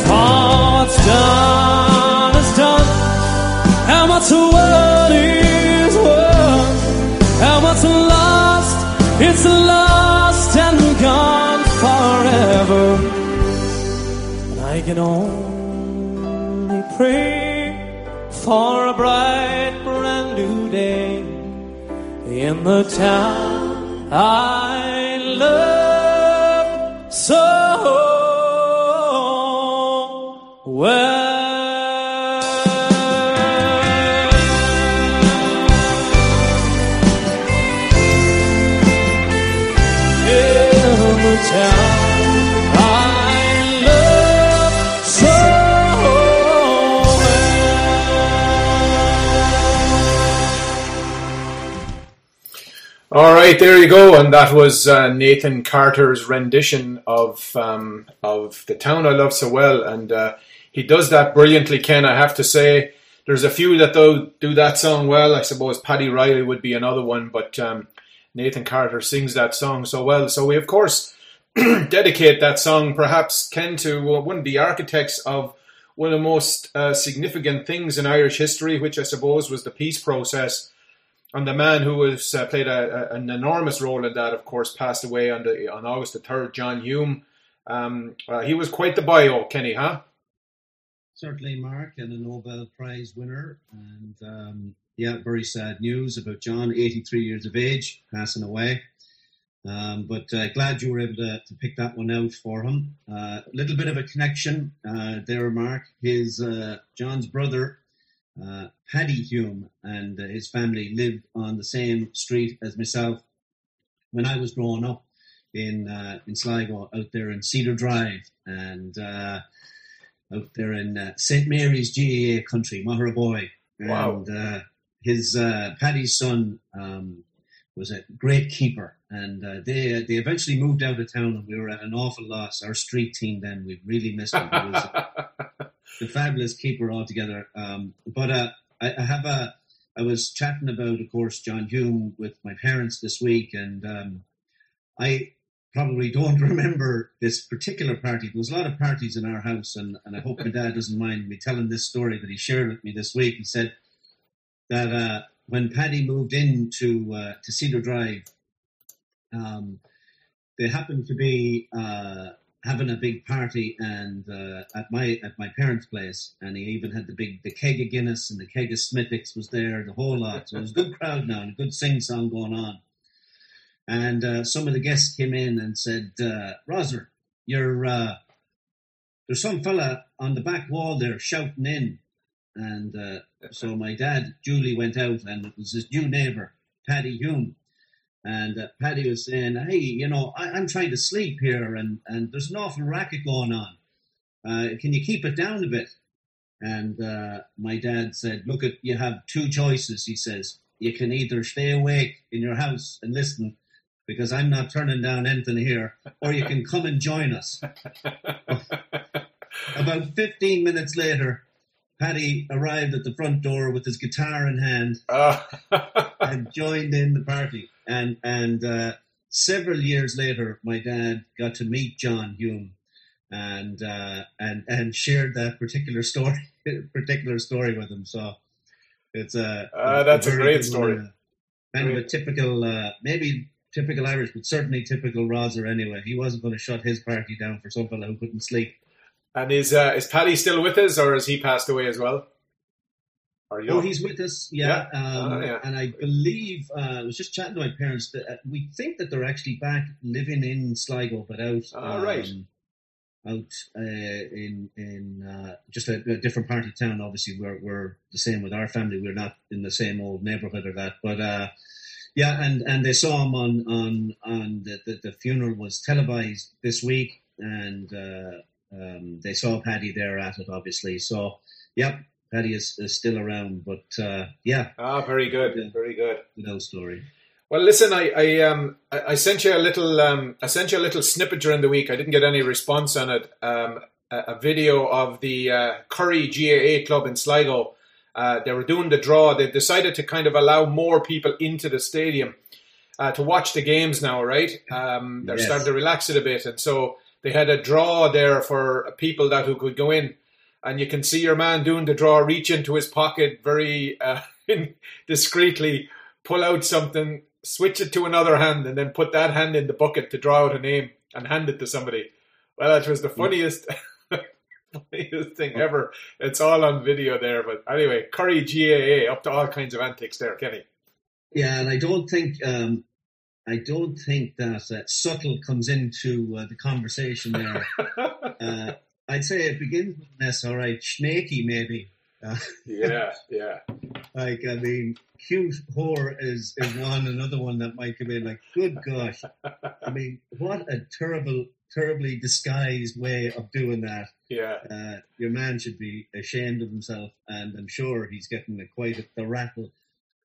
For what's done is done, and what's won is won, and what's lost, it's lost and gone forever. And I can only pray for a bright, brand new day in the town I love so well. In the town All right, there you go, and that was uh, Nathan Carter's rendition of um, of the town I love so well, and uh, he does that brilliantly. Ken, I have to say, there's a few that do do that song well. I suppose Paddy Reilly would be another one, but um, Nathan Carter sings that song so well. So we of course dedicate that song, perhaps Ken, to uh, one of the architects of one of the most uh, significant things in Irish history, which I suppose was the peace process. And the man who was uh, played a, a, an enormous role in that, of course, passed away on the on August the third. John Hume. Um, uh, he was quite the bio, Kenny, huh? Certainly, Mark, and a Nobel Prize winner. And um, yeah, very sad news about John, 83 years of age, passing away. Um, but uh, glad you were able to, to pick that one out for him. A uh, little bit of a connection uh, there, Mark. His uh, John's brother, uh, Paddy Hume, and uh, his family lived on the same street as myself when I was growing up in uh, in Sligo, out there in Cedar Drive, and uh, out there in uh, St Mary's GAA country, Magheraboy. Wow. And uh, his uh, Paddy's son um, was a great keeper, and uh, they they eventually moved out of town, and we were at an awful loss. Our street team then we really missed him. He was the fabulous keeper altogether. Um, but uh, I, I have a. I was chatting about, of course, John Hume with my parents this week, and um, I probably don't remember this particular party. There was a lot of parties in our house, and, and I hope my dad doesn't mind me telling this story that he shared with me this week. He said that uh, when Paddy moved into uh, to Cedar Drive, um, they happened to be uh, having a big party and uh, at my at my parents' place, and he even had the big the keg of Guinness and the keg of Smithwick's was there, the whole lot. So it was a good crowd now and a good sing song going on. And uh, some of the guests came in and said, uh, "Roser, you're uh, there's some fella on the back wall there shouting in." And uh, so my dad, Julie, went out, and it was his new neighbour, Paddy Hume. And uh, Paddy was saying, "Hey, you know, I, I'm trying to sleep here, and, and there's an awful racket going on. Uh, can you keep it down a bit?" And uh, my dad said, "Look, at you have two choices." He says, "You can either stay awake in your house and listen, because I'm not turning down anything here, or you can come and join us." About 15 minutes later, Paddy arrived at the front door with his guitar in hand Ah. and joined in the party. And and uh, several years later, my dad got to meet John Hume, and uh, and and shared that particular story particular story with him. So it's a Ah, that's a very great story. one, uh, kind of a typical, uh, maybe typical Irish, but certainly typical Roser anyway. He wasn't going to shut his party down for some fellow who couldn't sleep. And is uh, is Paddy still with us, or has he passed away as well? Or you Oh, he's with us, yeah. Yeah. Um, Oh, yeah. And I believe uh, I was just chatting to my parents that uh, we think that they're actually back living in Sligo, but out Ah, right. um, out uh, in in uh, just a, a different part of town. Obviously, we're we're the same with our family. We're not in the same old neighbourhood or that, but. Uh, yeah, and, and they saw him on on on the, the, the funeral was televised this week, and uh, um, they saw Paddy there at it, obviously. So, yep, Paddy is, is still around, but uh, yeah, ah, very good, Yeah. very good. good old story. Well, listen, I, I um I, I sent you a little um I sent you a little snippet during the week. I didn't get any response on it. Um, a, a video of the uh, Curry GAA club in Sligo. Uh, they were doing the draw. They decided to kind of allow more people into the stadium uh, to watch the games now. Right? Um, they're Yes. starting to relax it a bit, and so they had a draw there for people that who could go in. And you can see your man doing the draw, reach into his pocket very uh, discreetly, pull out something, switch it to another hand, and then put that hand in the bucket to draw out a name and hand it to somebody. Well, it was the funniest, funniest thing ever. It's all on video there. But anyway, Curry GAA up to all kinds of antics there, Kenny. Yeah, and I don't think um, I don't think that uh, subtle comes into uh, the conversation there. uh, I'd say it begins with an S, all right, snaky maybe. Uh, yeah, yeah. Like, I mean, cute whore is, is one, another one that might come in. Like, good gosh. I mean, what a terrible, terribly disguised way of doing that. Yeah. Uh, your man should be ashamed of himself, and I'm sure he's getting a, quite a, the rattle.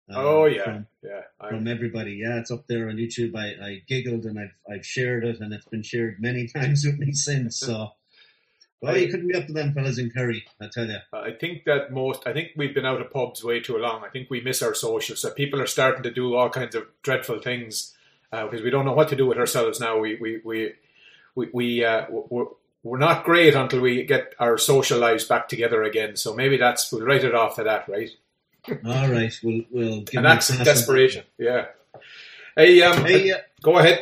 Uh, Oh yeah, From, yeah. I- from everybody. Yeah, it's up there on YouTube. I, I giggled and I've, I've shared it, and it's been shared many times with me since. So, well, you couldn't be up to them fellas in Kerry, I tell you. I think that most, I think we've been out of pubs way too long. I think we miss our social. So people are starting to do all kinds of dreadful things uh, because we don't know what to do with ourselves now. We, we, we, we, we uh, we're, we're not great until we get our social lives back together again. So maybe that's, we'll write it off to that, right? All right, we'll, we'll give An acts of desperation. Yeah. Hey, um. Hey, uh, go ahead.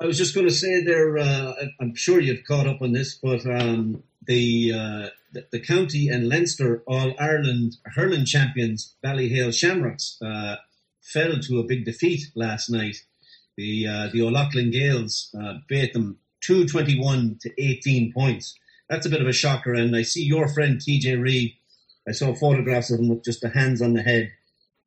I was just going to say there. Uh, I'm sure you've caught up on this, but um, the, uh, the the county and Leinster All Ireland hurling champions Ballyhale Shamrocks uh, fell to a big defeat last night. The uh, the O'Loughlin Gaels uh, beat them two twenty one to eighteen points. That's a bit of a shocker, and I see your friend TJ Reid. I saw photographs of him with just the hands on the head,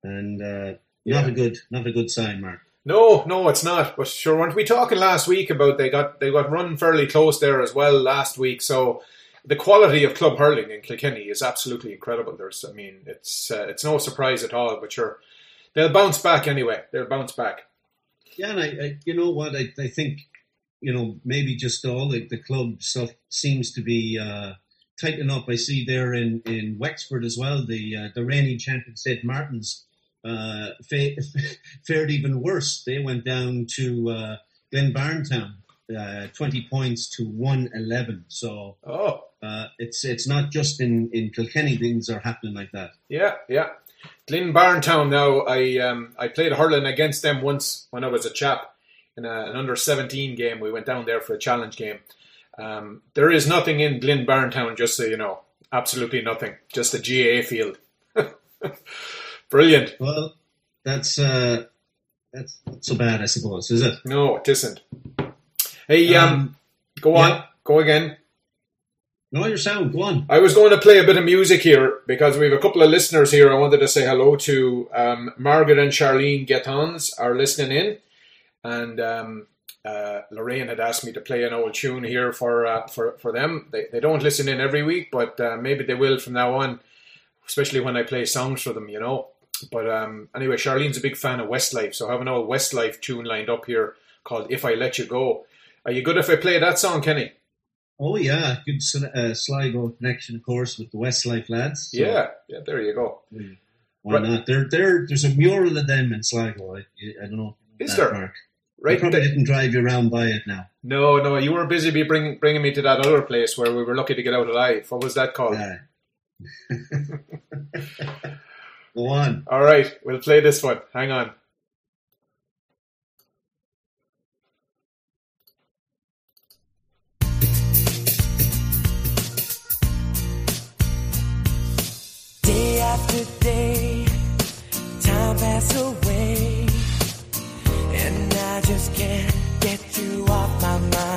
and uh, not Yeah. a good not a good sign, Mark. No, no, it's not. But sure, weren't we talking last week about they got they got run fairly close there as well last week? So the quality of club hurling in Kilkenny is absolutely incredible. There's, I mean, it's uh, it's no surprise at all. But sure, they'll bounce back anyway. They'll bounce back. Yeah, and I, I you know what, I, I think, you know, maybe just all the, the club stuff seems to be uh, tightening up. I see there in, in Wexford as well, the uh, the reigning champion St. Martin's uh, fa- fared even worse. They went down to uh, Glynn-Barntown, uh, 20 points to 111. So Oh, uh, it's it's not just in, in Kilkenny things are happening like that. yeah, yeah. Glynn Barntown. Now, I um, I played hurling against them once when I was a chap in a, an under seventeen game. We went down there for a challenge game. Um, there is nothing in Glynn Barntown, just so you know, absolutely nothing. Just a GAA field. Brilliant. Well, that's uh, that's not so bad, I suppose, is it? No, it isn't. Hey, um, Um, go on, yeah. go again. No, your sound. Go on. I was going to play a bit of music here because we have a couple of listeners here. I wanted to say hello to um, Margaret and Charlene Getons are listening in, and um, uh, Lorraine had asked me to play an old tune here for uh, for for them. They they don't listen in every week, but uh, maybe they will from now on, especially when I play songs for them. You know. But um, anyway, Charlene's a big fan of Westlife, so I have an old Westlife tune lined up here called "If I Let You Go." Are you good if I play that song, Kenny? Oh yeah, good uh, Sligo connection, of course, with the Westlife lads. So Yeah, yeah. There you go. why Right. not? There, there, there's a mural of them in Sligo. I, I don't know. Is there? Park. I probably didn't drive you around by it now. No, no, you were busy be bringing bringing me to that other place where we were lucky to get out alive. What was that called? Yeah. Go on. All right, we'll play this one. Hang on. Day after day, time pass away, and I just can't get you off my mind.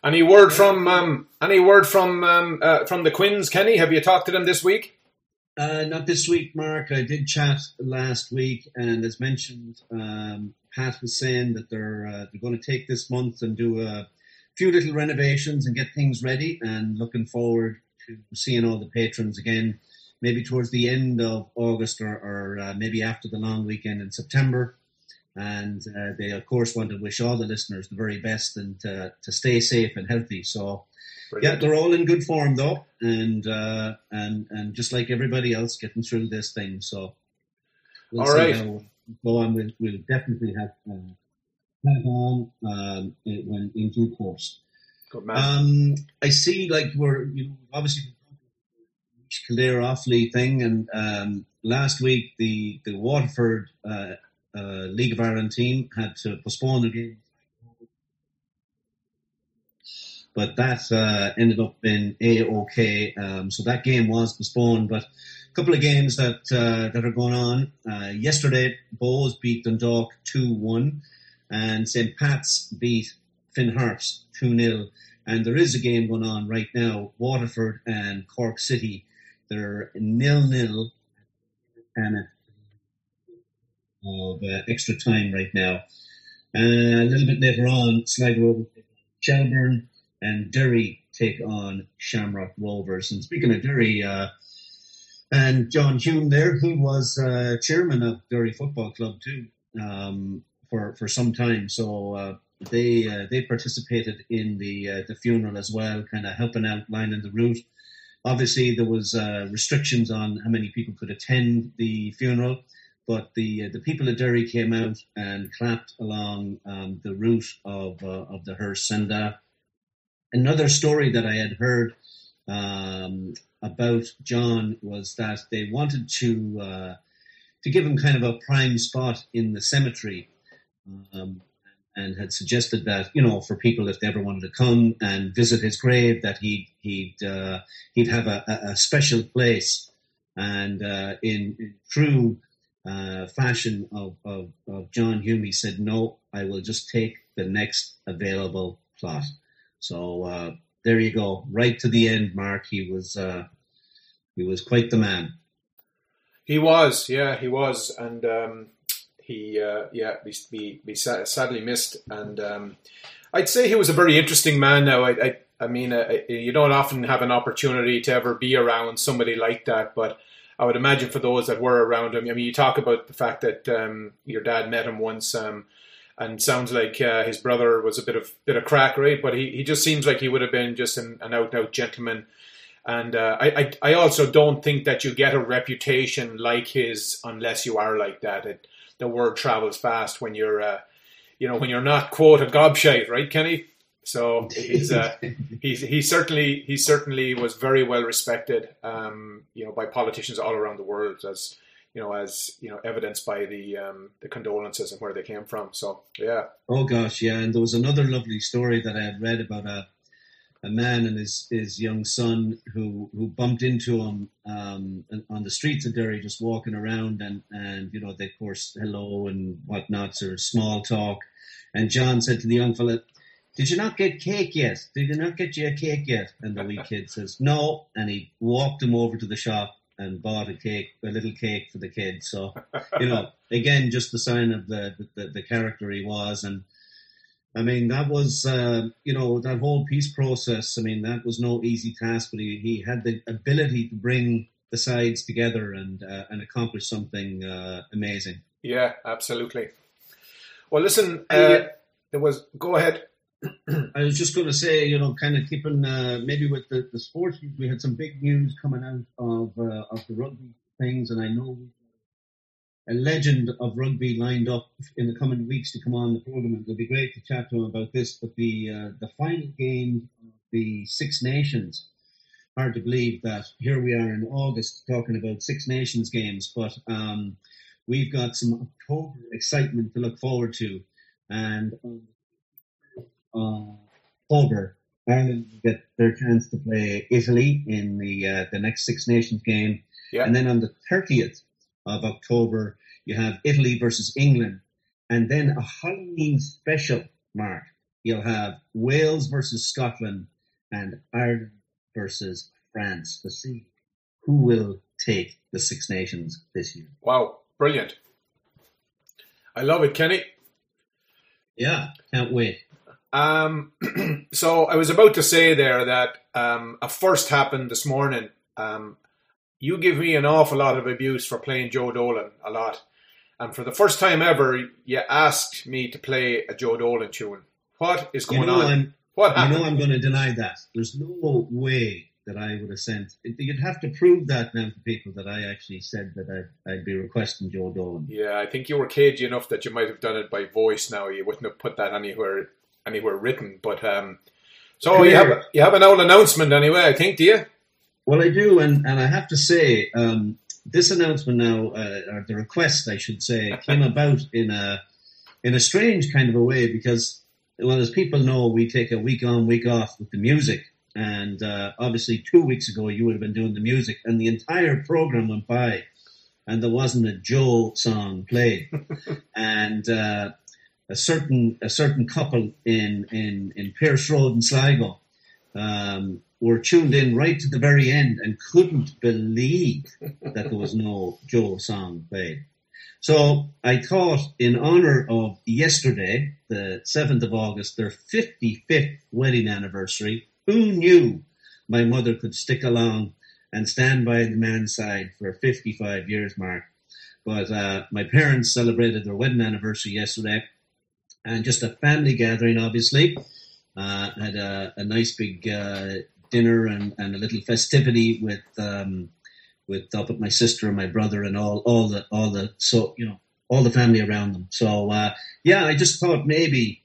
Any word from um, any word from um, uh, from the Quinns, Kenny? Have you talked to them this week? Uh, not this week, Mark. I did chat last week, and as mentioned, um, Pat was saying that they're uh, they're going to take this month and do a few little renovations and get things ready, and looking forward to seeing all the patrons again, maybe towards the end of August or, or uh, maybe after the long weekend in September. And uh, they, of course, want to wish all the listeners the very best and uh, to stay safe and healthy. So, yeah, they're all in good form though, and uh, and and just like everybody else, getting through this thing. So, we'll All see how go on. We'll, we'll definitely have uh, have on um, in- when in due course. Good man. Um, I see, like we're you know obviously Kildare Offaly thing, and um, last week the the Waterford uh, uh, League of Ireland team had to postpone the game, but that uh, ended up in a okay. Um, so that game was postponed, but a couple of games that uh, that are going on. Uh, yesterday, Bohs beat Dundalk two one, and St Pat's beat Finn Harps two 0 and there is a game going on right now. Waterford and Cork City, they're nil nil, and of uh, extra time right now. Uh, a little bit later on, Sligo take Shelbourne and Derry take on Shamrock Rovers. And speaking of Derry, uh, and John Hume there, he was uh, chairman of Derry Football Club too um, for for some time. So uh, they uh, they participated in the uh, the funeral as well, kind of helping out, lining the route. Obviously, there was restrictions on how many people could attend the funeral, but the uh, the people of Derry came out and clapped along um, the route of uh, of the hearse. And uh, another story that I had heard um, about John was that they wanted to uh, to give him kind of a prime spot in the cemetery. Um, and had suggested that you know for people if they ever wanted to come and visit his grave that he'd he'd uh, he'd have a, a special place and uh, in, in true uh, fashion of, of, of John Hume he said no I will just take the next available plot. So uh, there you go. Right to the end Mark. He was uh, he was quite the man. He was, yeah, he was, and um, he, uh, yeah, we, be sa- sadly missed. And um, I'd say he was a very interesting man. Now, I, I, I mean, uh, you don't often have an opportunity to ever be around somebody like that, but I would imagine for those that were around him. I mean, you talk about the fact that um, your dad met him once. Um, and sounds like uh, his brother was a bit of bit of crack, right? But he, he just seems like he would have been just an, an out and out gentleman. And uh, I, I I also don't think that you get a reputation like his unless you are like that. It, the word travels fast when you're uh, you know when you're not quote a gobshite, right, Kenny? So he's uh, he's he certainly he certainly was very well respected, um, you know, by politicians all around the world as you know as you know evidenced by the um, the condolences and where they came from. So yeah, Oh gosh, yeah. And there was another lovely story that I had read about a a man and his his young son who who bumped into him um, on the streets of Derry, just walking around, and and you know they of course hello and whatnot, or small talk. And John said to the young fella, "Did you not get cake yet? Did you not get you a cake yet?" And the wee kid says, "No," and he walked him over to the shop and bought a cake, a little cake for the kid. So you know, again, just the sign of the the, the character he was, and I mean that was uh, you know that whole peace process. I mean that was no easy task, but he, he had the ability to bring the sides together and uh, and accomplish something uh, amazing. yeah, absolutely. Well, listen, uh, Yeah. there was. Go ahead. I was just going to say, you know, kind of keeping uh, maybe with the, the sports, we had some big news coming out of uh, of the rugby things, and I know a legend of rugby lined up in the coming weeks to come on the program, it'll be great to chat to him about this. But the uh, the final game of the Six Nations, hard to believe that here we are in August talking about Six Nations games, but um, we've got some October excitement to look forward to, and. Um, uh, October, Ireland will get their chance to play Italy in the uh, the next Six Nations game, Yeah. and then on the thirtieth of October you have Italy versus England, and then a Halloween special. Mark, you'll have Wales versus Scotland and Ireland versus France to see who will take the Six Nations this year. Wow, brilliant. I love it, Kenny. Yeah, can't wait. Um, so I was about to say there that um, a first happened this morning. Um, you give me an awful lot of abuse for playing Joe Dolan a lot. And for the first time ever, you asked me to play a Joe Dolan tune. What is You going know, on? I'm, what You happened? know I'm going to deny that. There's no way that I would have sent. You'd have to prove that now to people that I actually said that I'd, I'd be requesting Joe Dolan. yeah, I think you were cagey enough that you might have done it by voice. Now you wouldn't have put that anywhere anywhere written. But um, so you have you have an old announcement anyway. I think, do you? Well, I do, and, and I have to say, um, this announcement now, uh, or the request, I should say, came about in a in a strange kind of a way because, well, as people know, we take a week on, week off with the music, and uh, obviously, two weeks ago, you would have been doing the music, and the entire program went by, and there wasn't a Joe song played, and. Uh, a certain a certain couple in in in Pearse Road in Sligo um, were tuned in right to the very end and couldn't believe that there was no Joe song played. So I thought, in honor of yesterday, the 7th of August, their 55th wedding anniversary, who knew my mother could stick along and stand by the man's side for 55 years, Mark? But uh, my parents celebrated their wedding anniversary yesterday, and just a family gathering, obviously. Uh, had a, a nice big uh, dinner and, and a little festivity with um, with up with my sister and my brother and all all the all the so you know all the family around them. So uh, yeah, I just thought maybe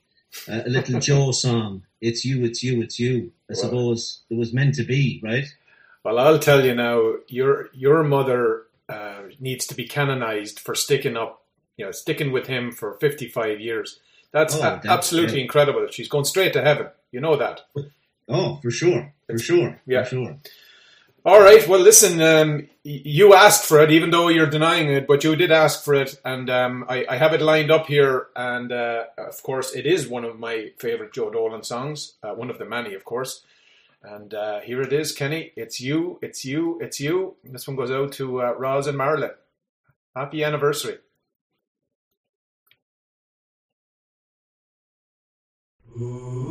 uh, a little Joe song. It's you, it's you, it's you. I Well- suppose it was meant to be, right? Well, I'll tell you now. Your your mother uh, needs to be canonized for sticking up, you know, sticking with him for fifty five years. That's Oh, a- that's absolutely incredible. She's going straight to heaven. You know that. Oh, for sure, for sure, Yeah. for sure. All right. Well, listen. Um, you asked for it, even though you're denying it, but you did ask for it, and um, I, I have it lined up here. And uh, of course, it is one of my favorite Joe Dolan songs. Uh, one of the many, of course. And uh, here it is, Kenny. It's you. It's you. It's you. And this one goes out to uh, Roz and Marilyn. Happy anniversary. It's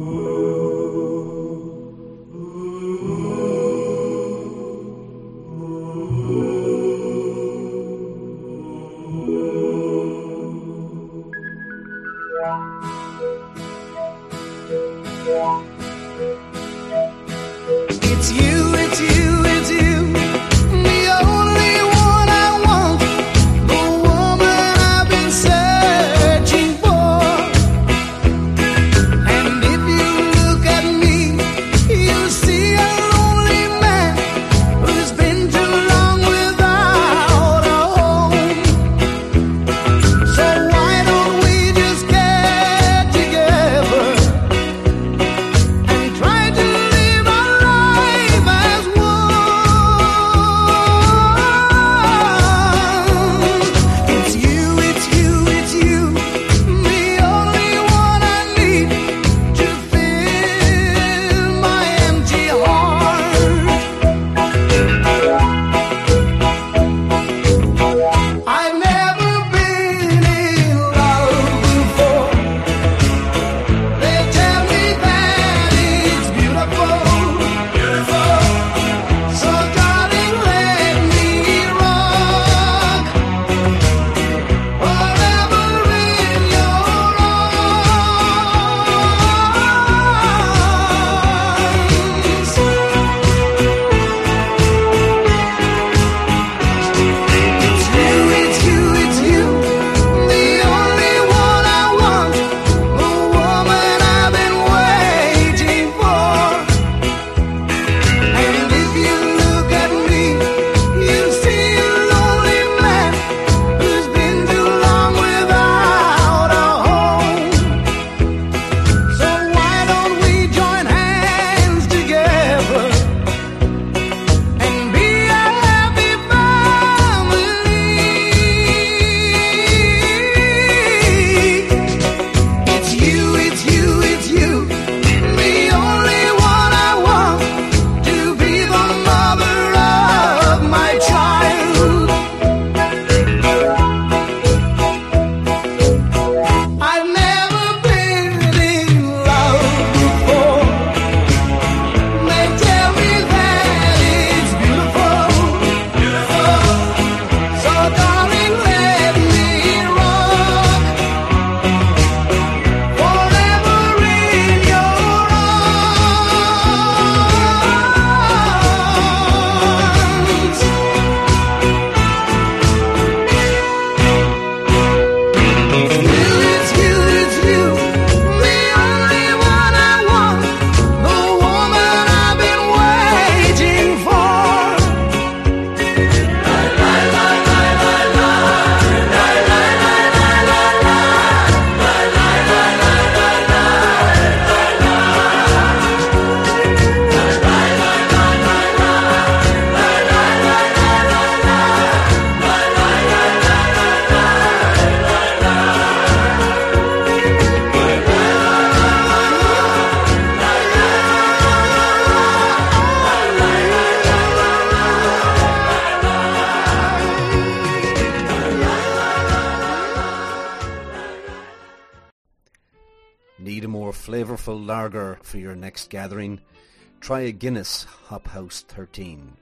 Guinness Hop House 13.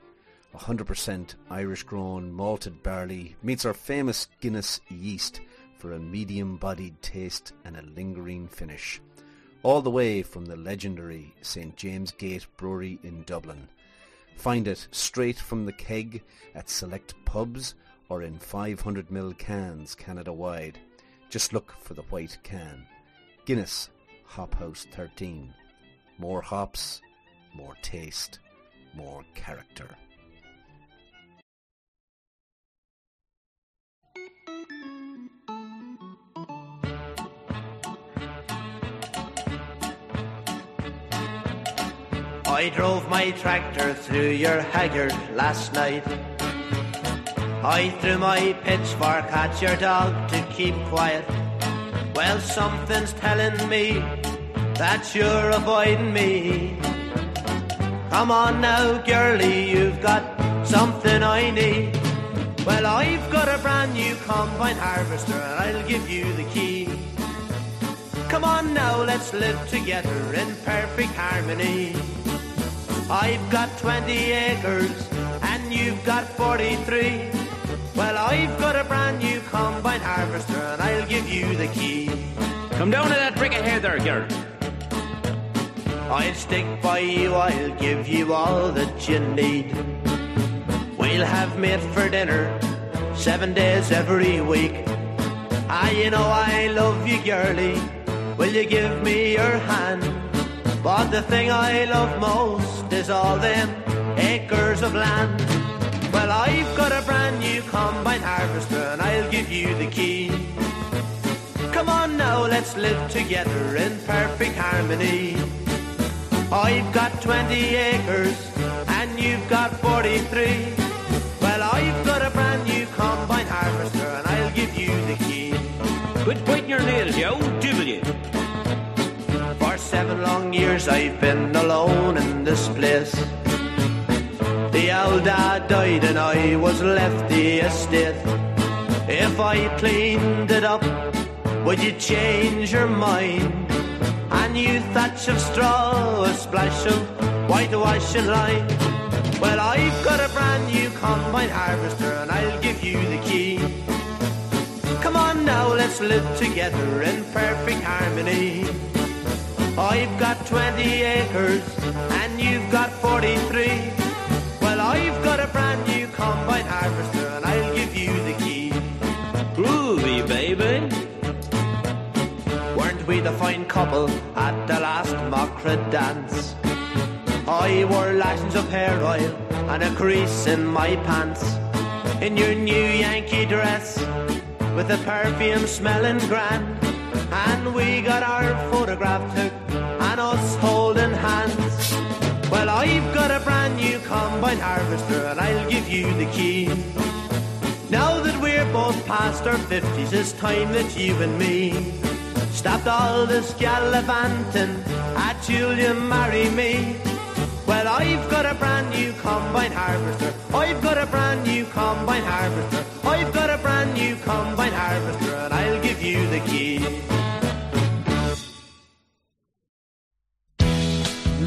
100% Irish grown malted barley meets our famous Guinness yeast for a medium bodied taste and a lingering finish. All the way from the legendary St James Gate Brewery in Dublin. Find it straight from the keg at select pubs or in 500ml cans Canada wide. Just look for the white can. Guinness Hop House 13. More hops, more taste, more character. I drove my tractor through your haggard last night. I threw my pitchfork at your dog to keep quiet. Well, something's telling me that you're avoiding me. Come on now, girlie, you've got something I need. Well, I've got a brand new combine harvester and I'll give you the key. Come on now, let's live together in perfect harmony. I've got 20 acres and you've got 43. Well, I've got a brand new combine harvester and I'll give you the key. Come down to that brick ahead there, girl. I'll stick by you, I'll give you all that you need. We'll have meat for dinner seven days every week. Ah, you know I love you, girlie. Will you give me your hand? But the thing I love most is all them acres of land. Well, I've got a brand new combine harvester and I'll give you the key. Come on now, let's live together in perfect harmony. I've got 20 acres and you've got 43. Well, I've got a brand new combine harvester and I'll give you the key. Quit biting your nails, you old you. For seven long years I've been alone in this place. The old dad died and I was left the estate. If I cleaned it up, would you change your mind? A new thatch of straw, a splash of whitewashing line. Well, I've got a brand new combine harvester and I'll give you the key. Come on now, let's live together in perfect harmony. I've got 20 acres and you've got 43. Well, I've got a brand new combine harvester the fine couple at the last Macra dance? I wore lashes of hair oil and a crease in my pants. In your new Yankee dress with a perfume smelling grand. And we got our photograph took and us holding hands. Well, I've got a brand new combine harvester and I'll give you the key. Now that we're both past our fifties, it's time that you and me stopped all this gallivanting. At you'll you marry me? Well, I've got a brand new combine harvester. I've got a brand new combine harvester. I've got a brand new combine harvester, and I'll give you the key.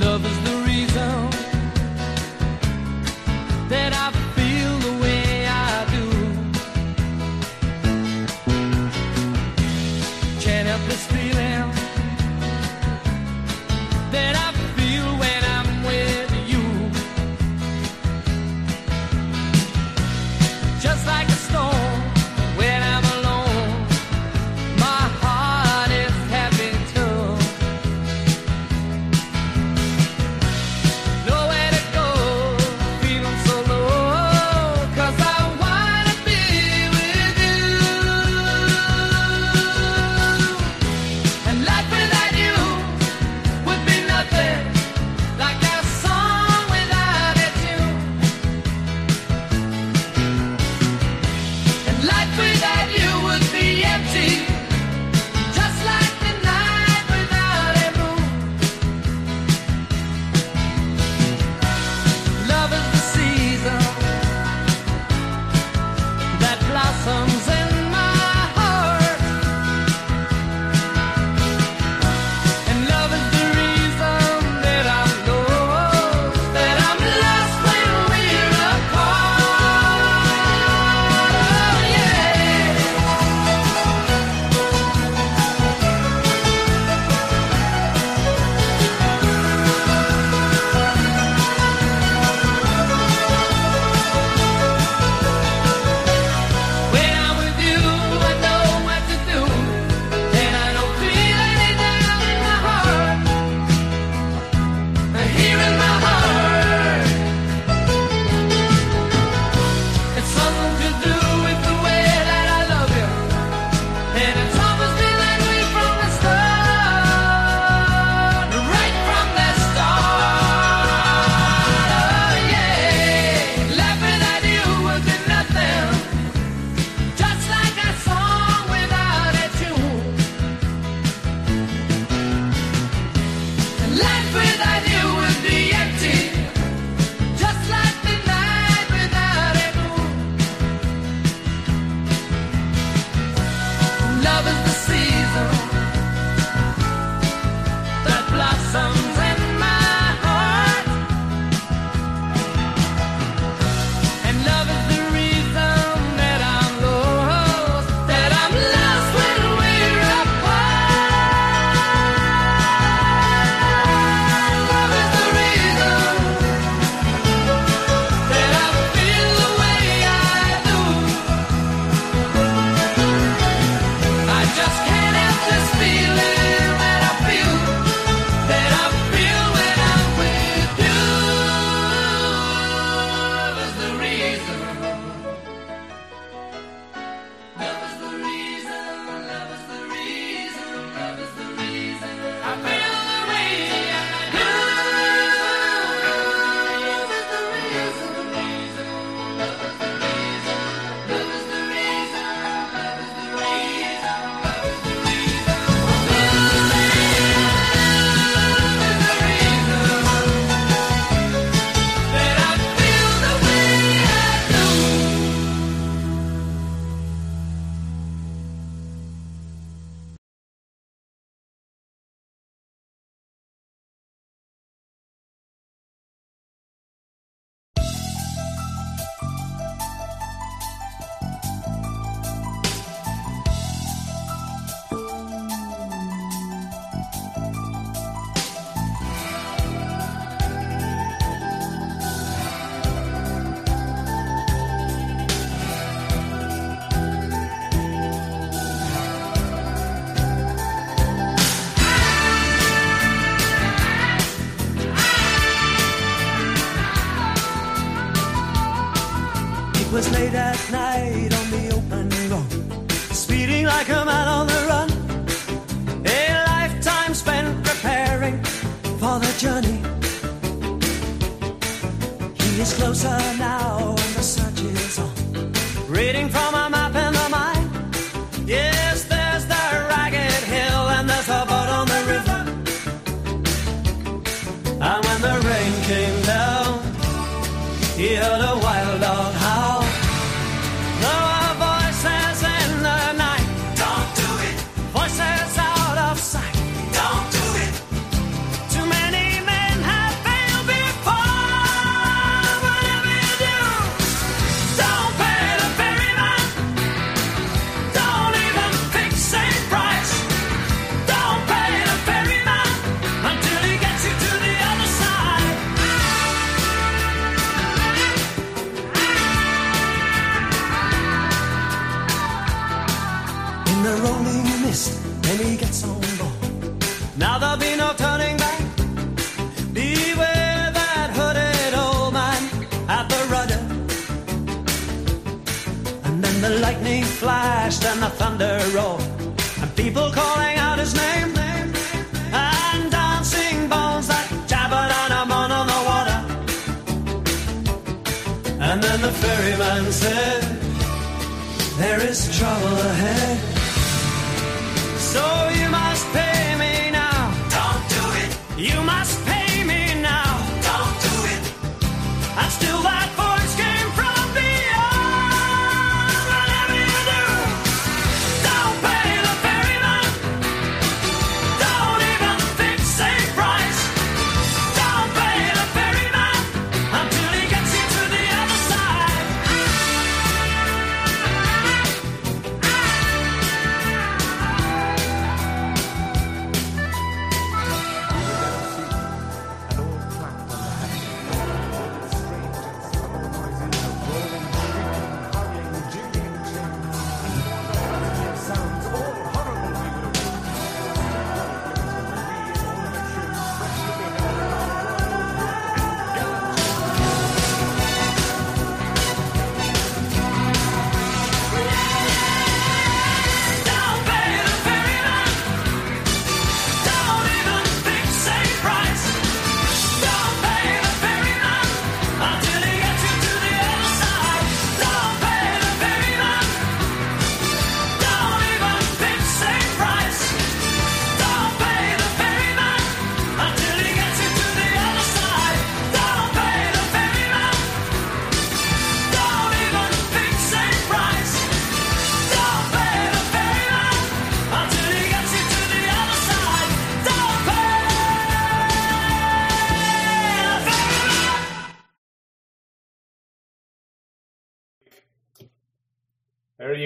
Love is the reason that I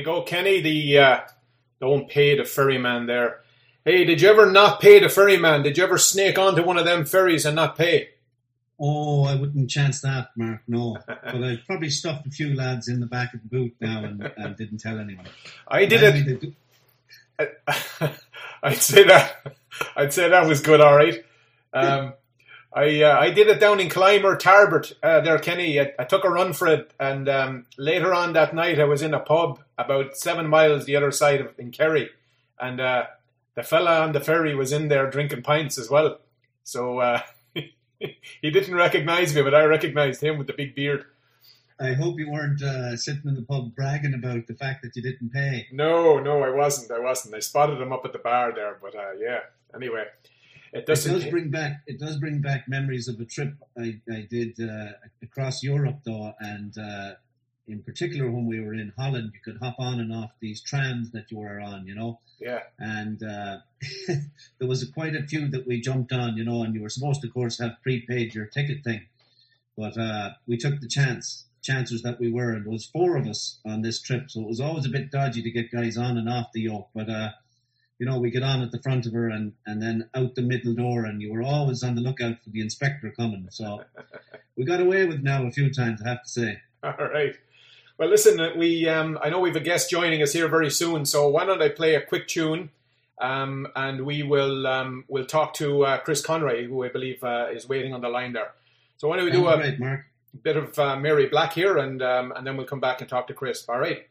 you go, Kenny, the uh, don't pay the ferryman there. Hey, did you ever not pay the ferryman? Did you ever snake onto one of them ferries and not pay? Oh, I wouldn't chance that, Mark. No, but I probably stuffed a few lads in the back of the boot now and, and didn't tell anyone. I did it. I'd say that. I'd say that was good. All right. Um, I uh, I did it down in Killimer, Tarbert, uh, there, Kenny. I, I, took a run for it, and um, later on that night, I was in a pub about seven miles the other side of in Kerry, and uh, the fella on the ferry was in there drinking pints as well. So uh, he didn't recognise me, but I recognised him with the big beard. I hope you weren't uh, sitting in the pub bragging about the fact that you didn't pay. No, no, I wasn't. I wasn't. I spotted him up at the bar there, but uh, yeah. Anyway, it It does bring back it does bring back memories of a trip I, I did uh, across Europe though, and uh, in particular when we were in Holland, you could hop on and off these trams that you were on, you know. yeah, And uh, there was quite a few that we jumped on, you know, and you were supposed to, of course, have prepaid your ticket thing, but uh, we took the chance. Chances that we were, and there was four of us on this trip, so it was always a bit dodgy to get guys on and off the yoke. But uh, you know, we get on at the front of her and, and then out the middle door, and you were always on the lookout for the inspector coming. So we got away with now a few times, I have to say. All right. Well, listen, uh, we um, I know we have a guest joining us here very soon, so why don't I play a quick tune, um, and we will um, we'll talk to uh, Chris Conroy, who I believe uh, is waiting on the line there. So why don't we do Sounds a Mark. bit of uh, Mary Black here, and um, and then we'll come back and talk to Chris. All right.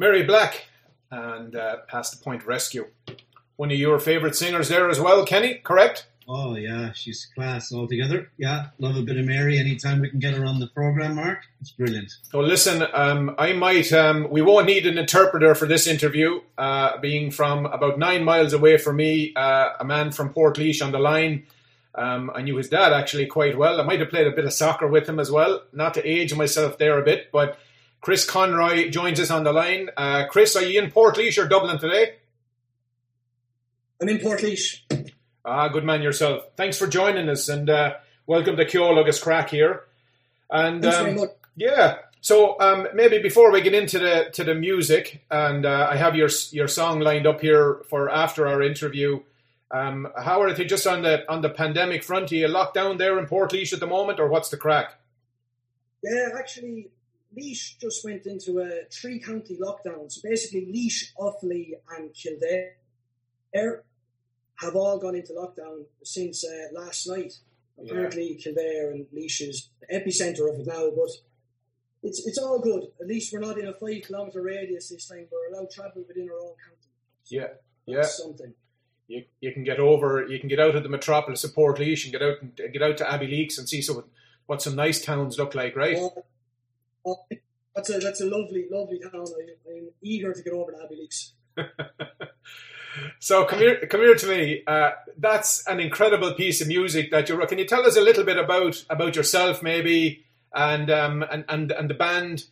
Mary Black and uh, Past the Point Rescue. One of your favourite singers there as well, Kenny, correct? Oh yeah, she's class altogether. Yeah, love a bit of Mary. Anytime we can get her on the program, Mark, it's brilliant. Well, listen, um, I might, um, we won't need an interpreter for this interview, uh, being from about nine miles away from me, uh, a man from Port on the line. Um, I knew his dad actually quite well. I might have played a bit of soccer with him as well, not to age myself there a bit, but Chris Conroy joins us on the line. Uh, Chris, are you in Port or Dublin today? I'm in Port Ah, good man yourself. Thanks for joining us. And uh, welcome to Ceol Agus Craic here. And Thanks um, very much. yeah, so um, maybe before we get into the to the music, and uh, I have your your song lined up here for after our interview. Um, how are they just on the on the pandemic front? Are you locked down there in Port at the moment, or what's the crack? Yeah, actually, Laois just went into a three county lockdown. So basically, Laois, Offaly, and Kildare have all gone into lockdown since uh, last night. Apparently, Kildare and Leash is the epicenter of it now, but it's it's all good. At least we're not in a five kilometre radius this time. We're allowed travel within our own county. Yeah, yeah. That's something. You, you can get over, you can get out of the metropolis of Port and get out and get out to Abbeyleix and see some what some nice towns look like, right? That's a that's a lovely lovely town. I, I'm eager to get over to Abbeyleix. So come here, come here to me. Uh, that's an incredible piece of music that you're. Can you tell us a little bit about about yourself, maybe, and um, and and and the band,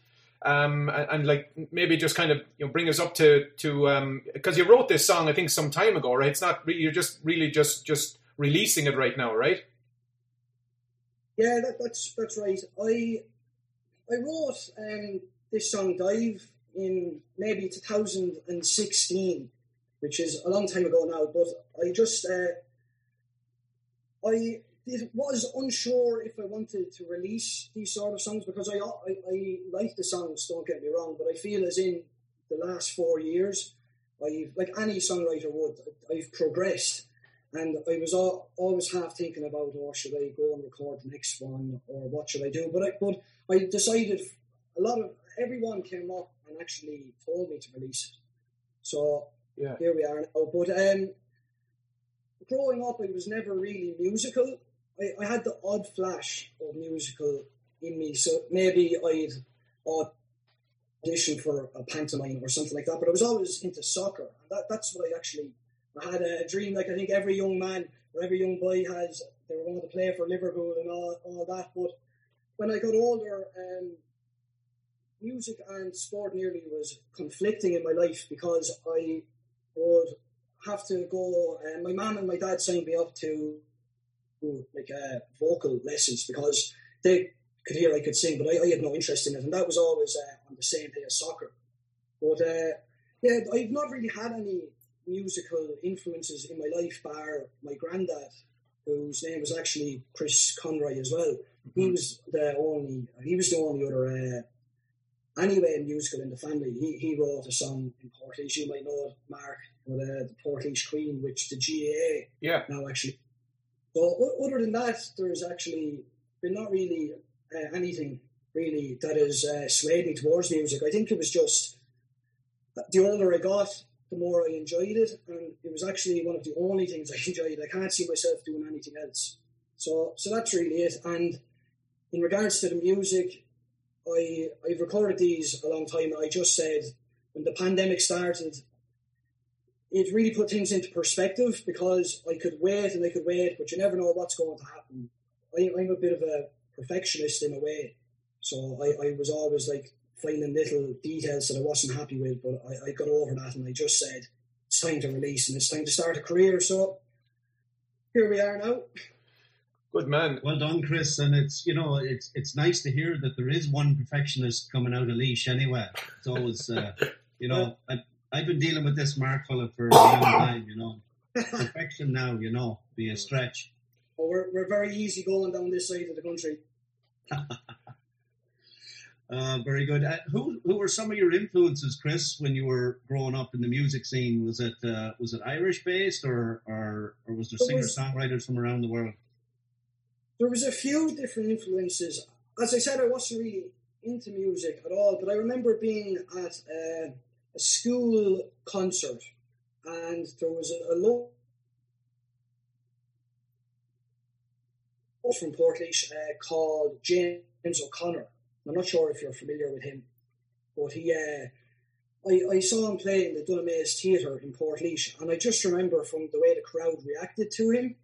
um, and, and like maybe just kind of you know bring us up to to because you wrote this song I think some time ago, right? It's not re- you're just really just just releasing it right now, right? Yeah, that, that's that's right. I I wrote um, this song "Dive" in maybe 2016, which is a long time ago now. But I just uh, I was unsure if I wanted to release these sort of songs because I, I I like the songs. Don't get me wrong, but I feel as in the last four years, I've like any songwriter would, I've progressed. And I was all, always half thinking about, oh, should I go and record the next one, or what should I do? But I, but I decided a lot of everyone came up and actually told me to release it. So Yeah. here we are now. But um, growing up, I was never really musical. I, I had the odd flash of musical in me, so maybe I'd audition for a pantomime or something like that. But I was always into soccer. That, that's what I actually I had a dream, like I think every young man or every young boy has. They were going to play for Liverpool and all, all that. But when I got older, um, music and sport nearly was conflicting in my life because I would have to go. And my mum and my dad signed me up to like uh, vocal lessons because they could hear I could sing, but I, I had no interest in it, and that was always uh, on the same day as soccer. But uh, yeah, I've not really had any musical influences in my life, bar my granddad, whose name was actually Chris Conroy as well. He was the only, he was the only other uh, anyway musical in the family. He, he wrote a song in Portage. You might know it, Mark, but uh, the Portage Queen, which the GAA Yeah. now actually. So other than that, there's actually been not really uh, anything really that has uh, swayed me towards music. I think it was just the older I got, the more I enjoyed it, and it was actually one of the only things I enjoyed. I can't see myself doing anything else. So, so that's really it. And in regards to the music, I I've recorded these a long time. I just said when the pandemic started, it really put things into perspective because I could wait and I could wait, but you never know what's going to happen. I, I'm a bit of a perfectionist in a way, so I, I was always like finding little details that I wasn't happy with, but I, I got over that and I just said it's time to release and it's time to start a career. So here we are now. Good man. Well done, Chris. And it's you know it's it's nice to hear that there is one perfectionist coming out of Laois. Anyway, it's always uh, you know I, I've been dealing with this Mark fella for a long time. You know, perfection now. You know, be a stretch. Well, we're, we're very easy going down this side of the country. Uh, very good. Uh, who who were some of your influences, Chris, when you were growing up in the music scene? Was it uh, was it Irish based or or, or was there It singer songwriters from around the world? There was a few different influences. As I said, I wasn't really into music at all, but I remember being at a, a school concert, and there was a, a local from Portlaoise uh, called James O'Connor. I'm not sure if you're familiar with him, but he. Uh, I, I saw him play in the Dunamaise Theatre in Portlaoise, and I just remember from the way the crowd reacted to him,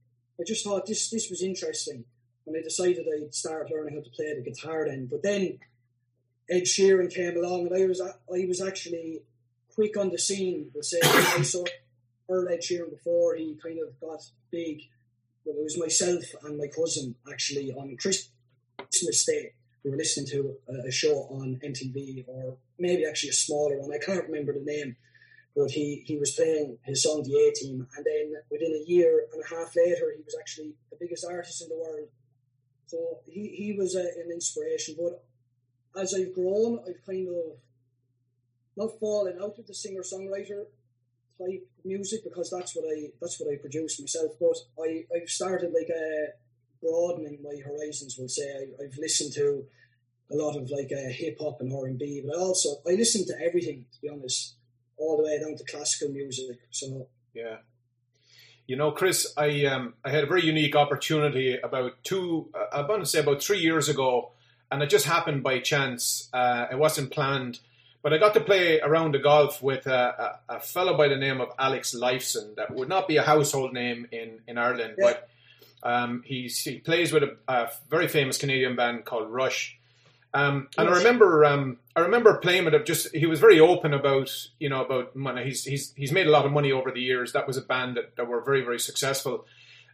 I just thought this this was interesting, and I decided I'd start learning how to play the guitar then. But then Ed Sheeran came along, and I was I was actually quick on the scene. We'll say I saw Ed Sheeran before he kind of got big, well, it was myself and my cousin actually on Christmas Day. We were listening to a, a show on MTV, or maybe actually a smaller one. I can't remember the name, but he, he was playing his song "The A Team," and then within a year and a half later, he was actually the biggest artist in the world. So he he was a, an inspiration. But as I've grown, I've kind of not fallen out of the singer songwriter type music because that's what I that's what I produce myself. But I I've started like uh, broadening my horizons. We'll say I, I've listened to a lot of like uh, hip hop and R and B, but I also I listen to everything to be honest, all the way down to classical music. So Yeah. You know, Chris, I um, I had a very unique opportunity about two, uh, I'm going to say about three years ago, and it just happened by chance. Uh, it wasn't planned, but I got to play around the golf with a, a, a fellow by the name of Alex Lifeson. That would not be a household name in, in Ireland, Yeah. but um, he's, he plays with a, a very famous Canadian band called Rush. Um, and I remember, um, I remember playing with him. Just he was very open about, you know, about money. He's he's he's made a lot of money over the years. That was a band that, that were very very successful.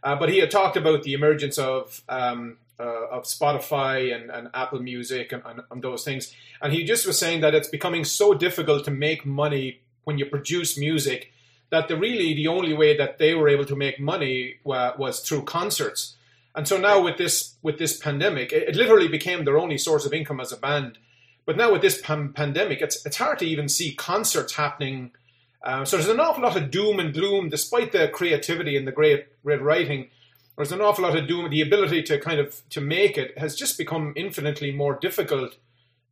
Uh, but he had talked about the emergence of um, uh, of Spotify and, and Apple Music and, and, and those things. And he just was saying that it's becoming so difficult to make money when you produce music that the really the only way that they were able to make money wa- was through concerts. And so now with this with this pandemic, it, it literally became their only source of income as a band. But now with this pan- pandemic, it's it's hard to even see concerts happening. Uh, so there's an awful lot of doom and gloom, despite the creativity and the great great writing. There's an awful lot of doom. The ability to kind of to make it has just become infinitely more difficult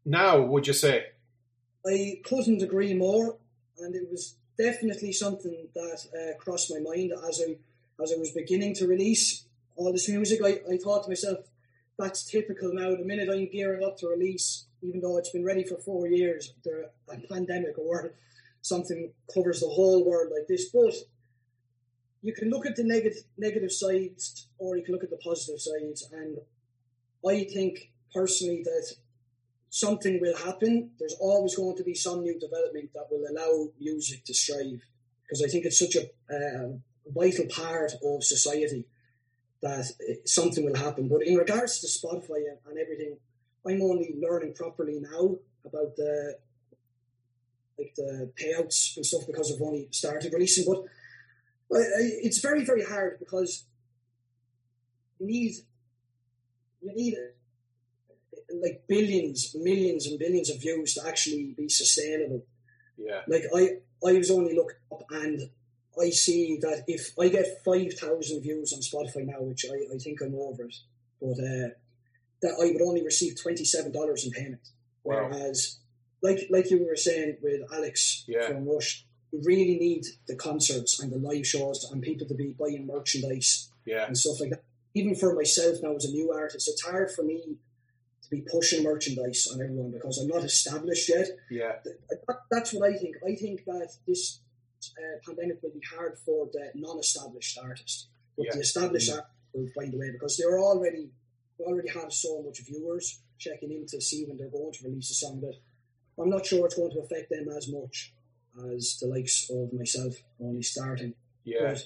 now. Would you say? I couldn't agree more, and it was definitely something that uh, crossed my mind as I as I was beginning to release all this music. I, I thought to myself, that's typical now. The minute I'm gearing up to release, even though it's been ready for four years, there a pandemic or something covers the whole world like this. But you can look at the negative negative sides, or you can look at the positive sides, and I think personally that something will happen. There's always going to be some new development that will allow music to strive because I think it's such a uh, vital part of society that something will happen. But in regards to Spotify and, everything, I'm only learning properly now about the like the payouts and stuff because I've only started releasing. But it's very very hard because you need you need like billions, millions, and billions of views to actually be sustainable. Yeah. Like I, I was only looking up and I see that if I get five thousand views on Spotify now, which I, I think I'm over it, but uh, that I would only receive twenty seven dollars in payment. Wow. Whereas, like like you were saying with Alex Yeah. from Rush, we really need the concerts and the live shows and people to be buying merchandise Yeah. and stuff like that. Even for myself now as a new artist, it's hard for me to be pushing merchandise on everyone because I'm not established yet. Yeah. That, that's what I think. I think that this uh, pandemic will be hard for the non-established artist, but Yeah. the established Mhm. artist will find a way because they're already they already have so much viewers checking in to see when they're going to release a song that I'm not sure it's going to affect them as much as the likes of myself only starting. Yeah. But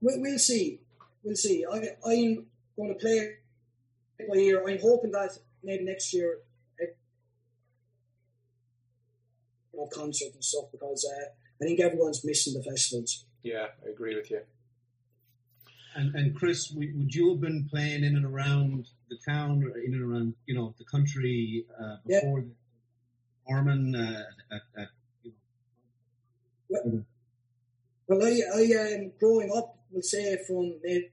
we, we'll see. We'll see. I, I'm going to play it by. I'm hoping that maybe next year eh, have concert and stuff because uh, I think everyone's missing the festivals. Yeah. I agree with you. And, and Chris, would you have been playing in and around the town, or in and around, you know, the country uh, Yeah. before the Orman uh, at, at Well, well I, I um, growing up, we'll say from maybe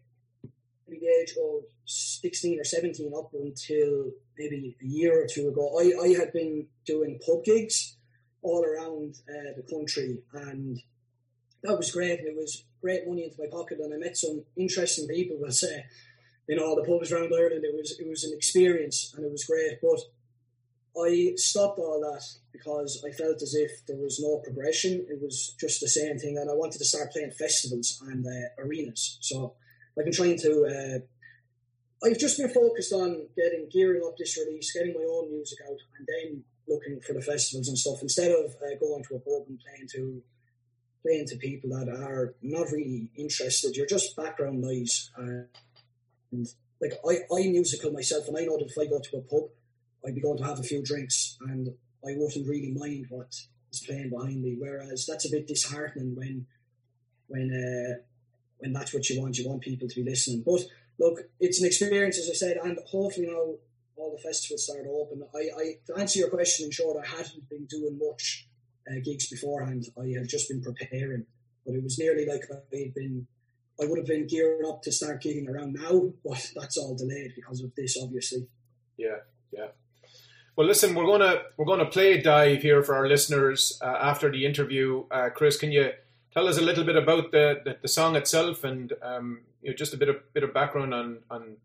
the age of 16 or 17 up until maybe a year or two ago, I, I had been doing pub gigs all around uh, the country and that was great. It was great money into my pocket and I met some interesting people, we'll say, in all the pubs around Ireland. It was, it was an experience and it was great. But I stopped all that because I felt as if there was no progression. It was just the same thing, and I wanted to start playing festivals and uh, arenas. So I've been trying to. Uh, I've just been focused on getting gearing up this release, getting my own music out, and then looking for the festivals and stuff instead of uh, going to a pub and playing to playing to people that are not really interested. You're just background noise. And like I, I'm musical myself, and I know that if I go to a pub, I'd be going to have a few drinks, and I wouldn't really mind what is playing behind me. Whereas that's a bit disheartening when when uh, when that's what you want. You want people to be listening. But look, it's an experience, as I said, and hopefully now all the festivals start open. I, I to answer your question, in short, I hadn't been doing much uh, gigs beforehand. I have just been preparing, but it was nearly like I'd been. I would have been gearing up to start gigging around now, but that's all delayed because of this, obviously. Yeah, yeah. Well, listen, we're gonna we're gonna play a dive here for our listeners uh, after the interview. Uh, Chris, can you tell us a little bit about the the, the song itself and um, you know, just a bit of bit of background on, on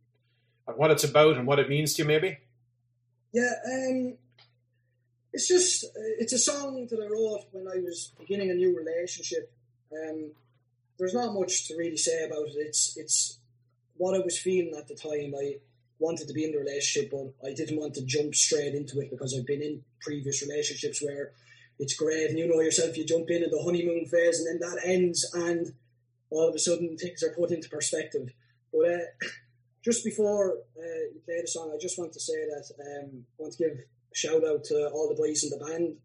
on what it's about and what it means to you, maybe? Yeah, um, it's just it's a song that I wrote when I was beginning a new relationship. Um, there's not much to really say about it. It's it's what I was feeling at the time. I wanted to be in the relationship, but I didn't want to jump straight into it because I've been in previous relationships where it's great and you know yourself, you jump in at the honeymoon phase and then that ends and all of a sudden things are put into perspective. But uh, just before uh, you play the song, I just want to say that um, I want to give a shout out to all the boys in the band.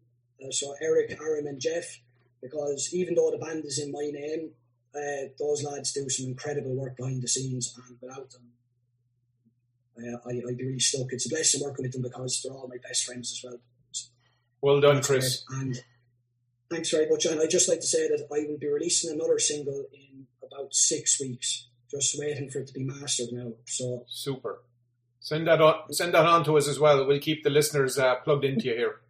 Uh, so Eric, Aaron, and Jeff, because even though the band is in my name, uh, those lads do some incredible work behind the scenes, and without them, uh, I, I'd be really stuck. It's a blessing working with them because they're all my best friends as well. Well done, Chris. And thanks very much. And I'd just like to say that I will be releasing another single in about six weeks. Just waiting for it to be mastered now. So super. Send that on. Send that on to us as well. We'll keep the listeners uh, plugged into you here.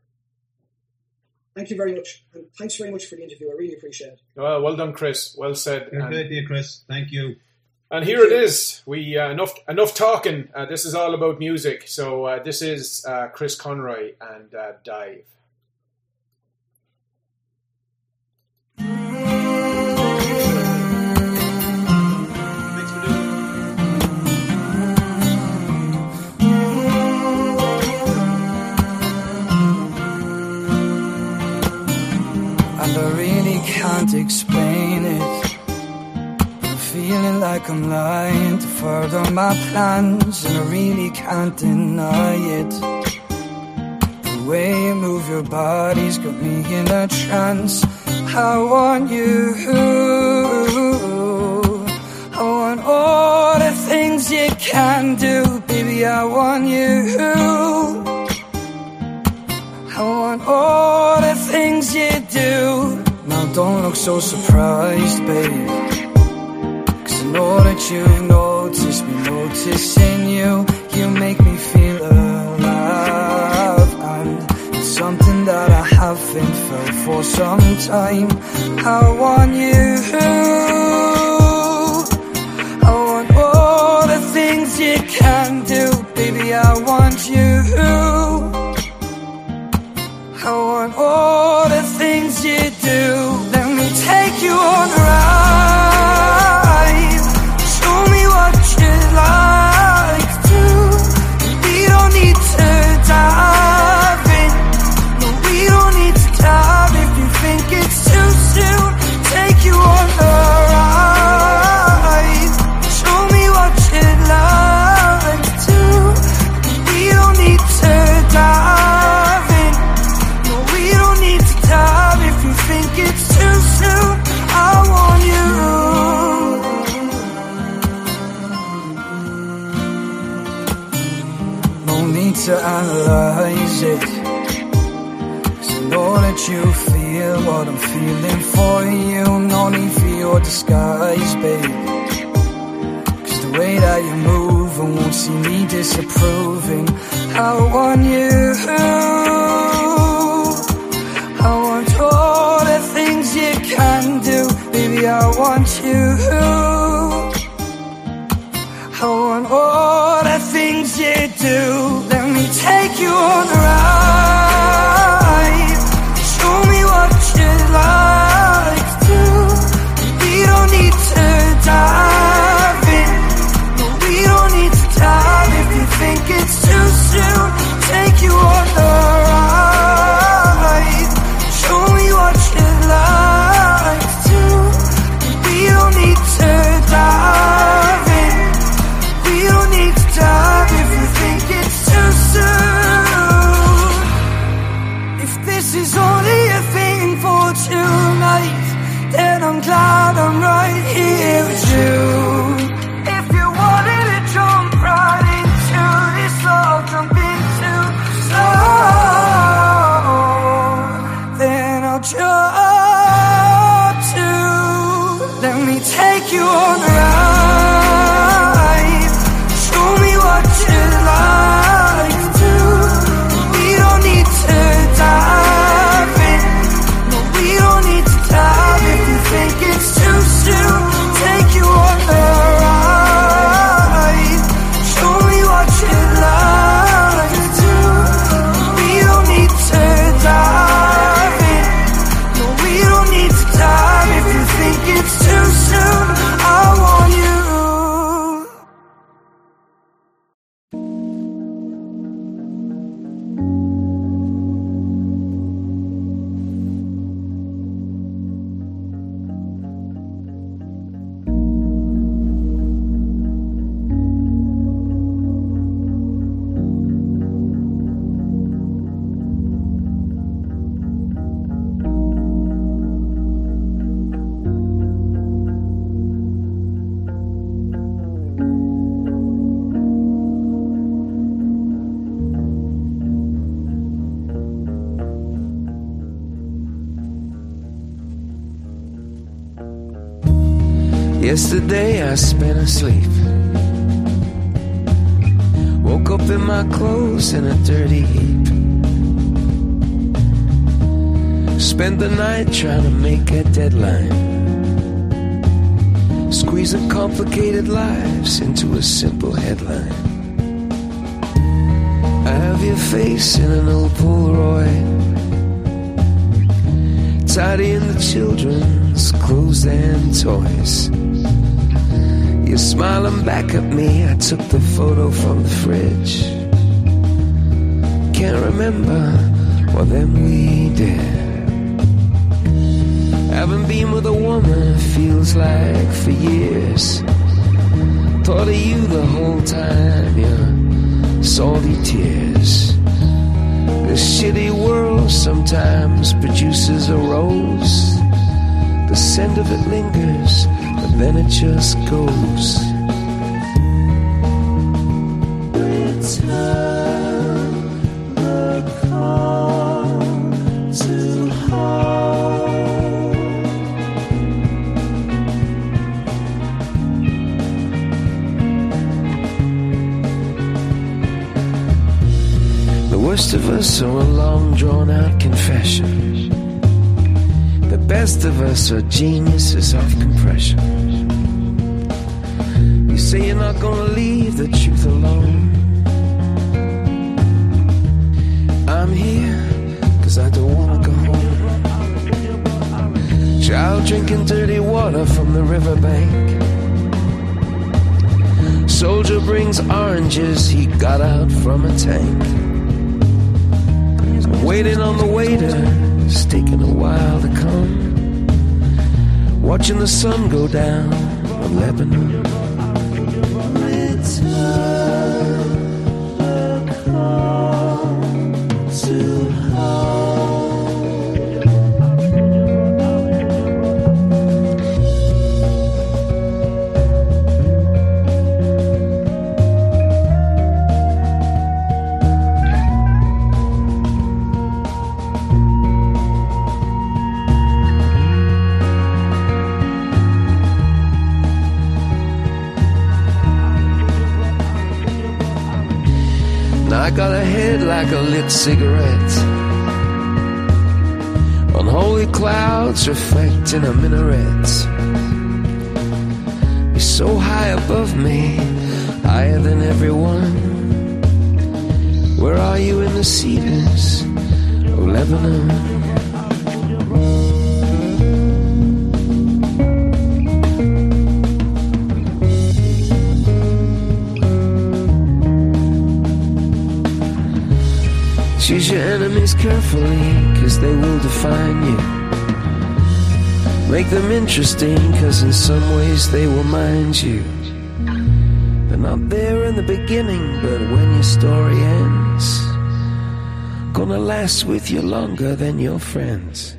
Thank you very much, and thanks very much for the interview. I really appreciate it. Well, well done, Chris. Well said. Fair play to Chris. Thank you. And here it is. We uh, enough enough talking. Uh, this is all about music. So uh, this is uh, Chris Conroy and uh, Dive. Can't explain it. I'm feeling like I'm lying to further my plans, and I really can't deny it. The way you move your body's got me in a trance. I want you. I want all the things you can do, baby. I want you. I want all the things you do. Don't look so surprised, babe. Cause I know that you notice me noticing you. You make me feel alive. And it's something that I haven't felt for some time. I want you. Disguise, babe. Cause the way that you move, I won't see me disapproving. I want you. I spent asleep. Woke up in my clothes in a dirty heap. Spent the night trying to make a deadline. Squeezing complicated lives into a simple headline. I have your face in an old Polaroid. Tidying the children's clothes and toys. You're smiling back at me. I took the photo from the fridge. Can't remember what then we did. Haven't been with a woman, feels like for years. Thought of you the whole time, your salty tears. This shitty world sometimes produces a rose. The scent of it lingers, then it just goes. The worst of us are a long drawn out confession. Best of us are geniuses of compression. You say you're not gonna leave the truth alone. I'm here, cause I don't wanna go home. Child drinking dirty water from the riverbank. Soldier brings oranges he got out from a tank. I'm waiting on the waiter, it's taking a while to come. Watching the sun go down on Lebanon. Like a lit cigarette. Unholy clouds reflecting a minaret. You're so high above me, higher than everyone. Where are you in the cedars of Lebanon? Choose your enemies carefully, cause they will define you. Make them interesting, cause in some ways they will mind you. They're not there in the beginning, but when your story ends, gonna last with you longer than your friends.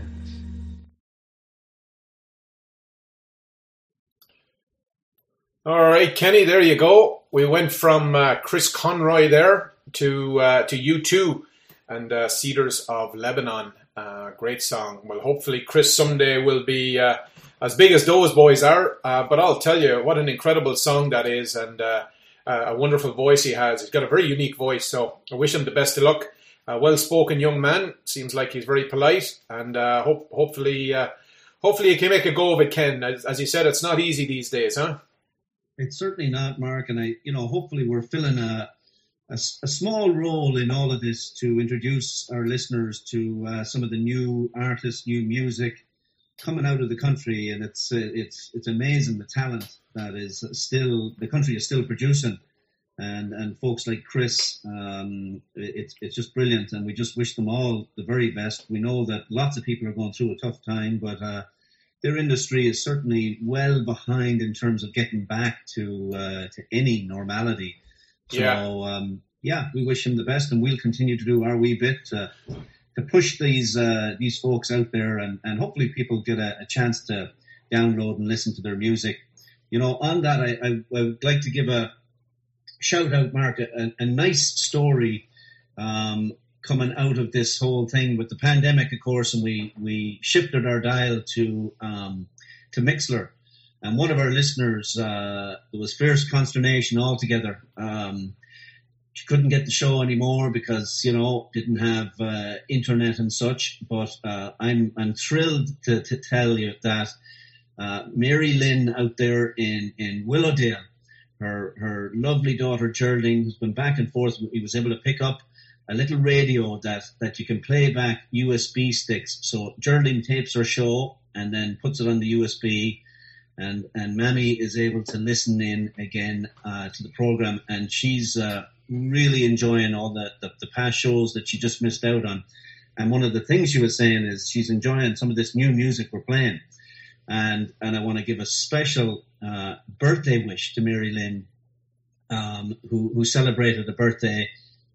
All right, Kenny, there you go. We went from uh, Chris Conroy there to uh, to U2 and uh, Cedars of Lebanon. Uh, great song. Well, hopefully Chris someday will be uh, as big as those boys are. Uh, but I'll tell you, what an incredible song that is, and uh, a wonderful voice he has. He's got a very unique voice, so I wish him the best of luck. A well-spoken young man. Seems like he's very polite, and uh, hope, hopefully, uh, hopefully he can make a go of it. Ken, as, as you said, it's not easy these days, huh? It's certainly not, Mark, and I, you know, hopefully we're filling a, a, a small role in all of this to introduce our listeners to uh, some of the new artists, new music coming out of the country, and it's uh, it's it's amazing the talent that is still the country is still producing, and and folks like Chris, um, it's it's just brilliant, and we just wish them all the very best. We know that lots of people are going through a tough time, but. Uh, their industry is certainly well behind in terms of getting back to uh, to any normality. So Yeah. um, yeah, we wish him the best, and we'll continue to do our wee bit to, to push these uh, these folks out there, and, and hopefully people get a, a chance to download and listen to their music. You know, on that, I, I, I would like to give a shout out, Mark, a, a nice story um, coming out of this whole thing with the pandemic, of course, and we we shifted our dial to um, to Mixlr. And one of our listeners, uh, there was fierce consternation altogether. Um, she couldn't get the show anymore because you know didn't have uh, internet and such. But uh, I'm I'm thrilled to, to tell you that uh, Mary Lynn out there in in Willowdale, her her lovely daughter Geraldine, who's been back and forth, he was able to pick up a little radio that that you can play back USB sticks. So Geraldine tapes her show and then puts it on the USB and and Mammy is able to listen in again uh, to the program, and she's uh, really enjoying all the, the the past shows that she just missed out on. And one of the things she was saying is she's enjoying some of this new music we're playing, and and I want to give a special uh, birthday wish to Mary Lynn, um, who who celebrated a birthday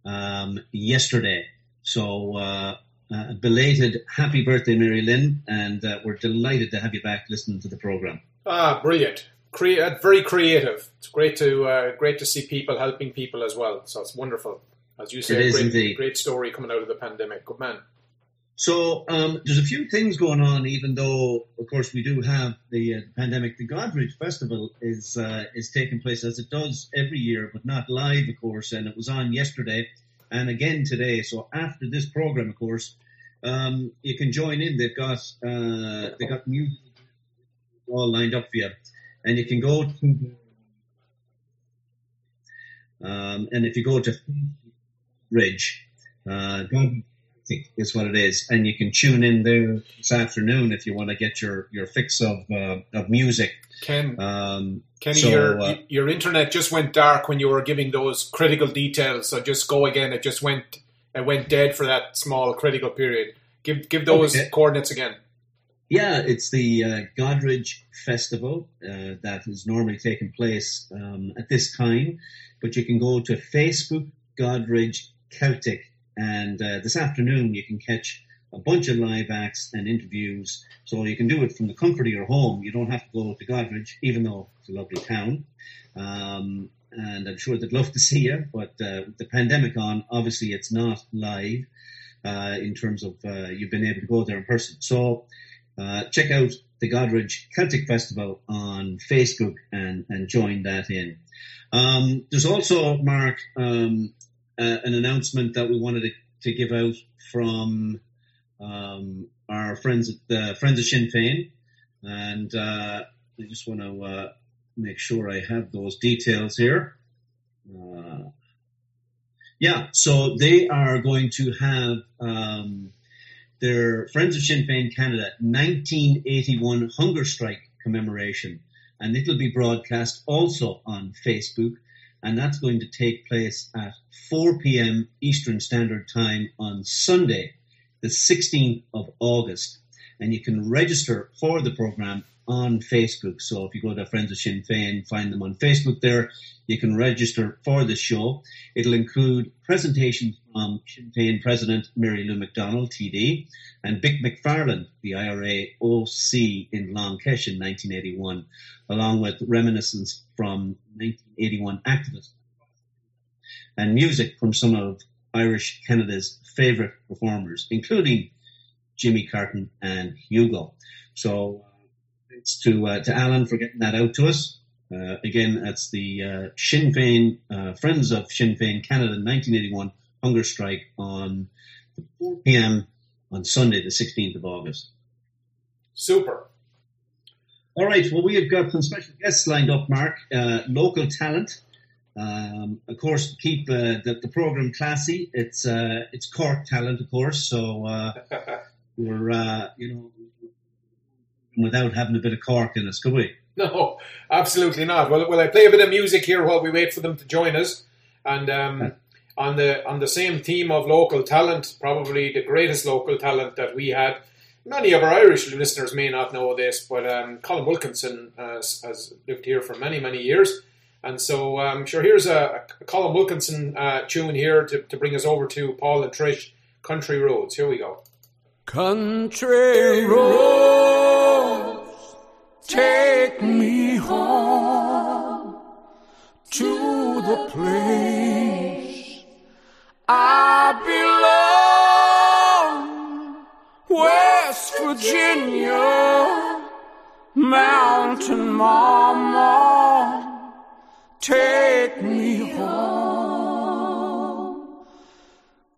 um, yesterday. So. Uh, uh, belated happy birthday, Mary Lynn, and uh, we're delighted to have you back listening to the program. Ah, brilliant! Crea- uh, very creative. It's great to uh, great to see people helping people as well. So it's wonderful, as you say. It is great, indeed. great story coming out of the pandemic. Good man. So um, there's a few things going on, even though, of course, we do have the uh, pandemic. The Goderich Festival is uh, is taking place as it does every year, but not live, of course. And it was on yesterday and again today. So after this program, of course, um, you can join in. They've got uh, they got music all lined up for you, and you can go to. Um, and if you go to Ridge, uh, think is what it is, and you can tune in there this afternoon if you want to get your, your fix of uh, of music. Ken, Um, Kenny, so, your uh, your internet just went dark when you were giving those critical details. So just go again. It just went it went dead for that small critical period. Give give those Okay. coordinates again. Yeah, it's the uh, Goderich Festival uh, that is normally taking place um, at this time, but you can go to Facebook Goderich Celtic, and uh, this afternoon you can catch a bunch of live acts and interviews. So you can do it from the comfort of your home. You don't have to go to Goderich, even though it's a lovely town. Um, and I'm sure they'd love to see you, but uh, with the pandemic on, obviously it's not live uh, in terms of uh, you've been able to go there in person. So uh, check out the Goderich Celtic Festival on Facebook and, and join that in. Um, there's also, Mark, um, uh, an announcement that we wanted to, to give out from um, our friends at the Friends of Sinn Féin, and uh, I just want to uh, make sure I have those details here. Uh, yeah, so they are going to have um, their Friends of Sinn Féin Canada 1981 hunger strike commemoration, and it'll be broadcast also on Facebook, and that's going to take place at 4 p.m. Eastern Standard Time on Sunday, the 16th of August, and you can register for the program on Facebook. So if you go to Friends of Sinn Féin, find them on Facebook there, you can register for the show. It'll include presentations from Sinn Féin President Mary Lou McDonald, TD, and Bik McFarlane, the IRA OC in Long Kesh in 1981, along with reminiscence from 1981 activists and music from some of Irish Canada's favourite performers, including Jimmy Carton and Hugo. So Thanks to uh, to Alan for getting that out to us. Uh, again, that's the uh, Sinn Féin uh, Friends of Sinn Féin Canada 1981 hunger strike on 4 p.m. on Sunday, the 16th of August. Super. All right. Well, we have got some special guests lined up, Mark. Uh, local talent. Um, of course, keep uh, the, the program classy. It's uh, it's Cork talent, of course. So uh, we're uh, you know without having a bit of Cork in us, could we? No, absolutely not. Well, well, I play a bit of music here while we wait for them to join us, and um, on the on the same theme of local talent, probably the greatest local talent that we had. Many of our Irish listeners may not know this, but um, Colin Wilkinson uh, has lived here for many many years, and so um, sure here's a, a Colin Wilkinson uh, tune here to, to bring us over to Paul and Trish, Country Roads. Here we go. Country roads take me home to the place I belong. West Virginia, Mountain Mama, take me home.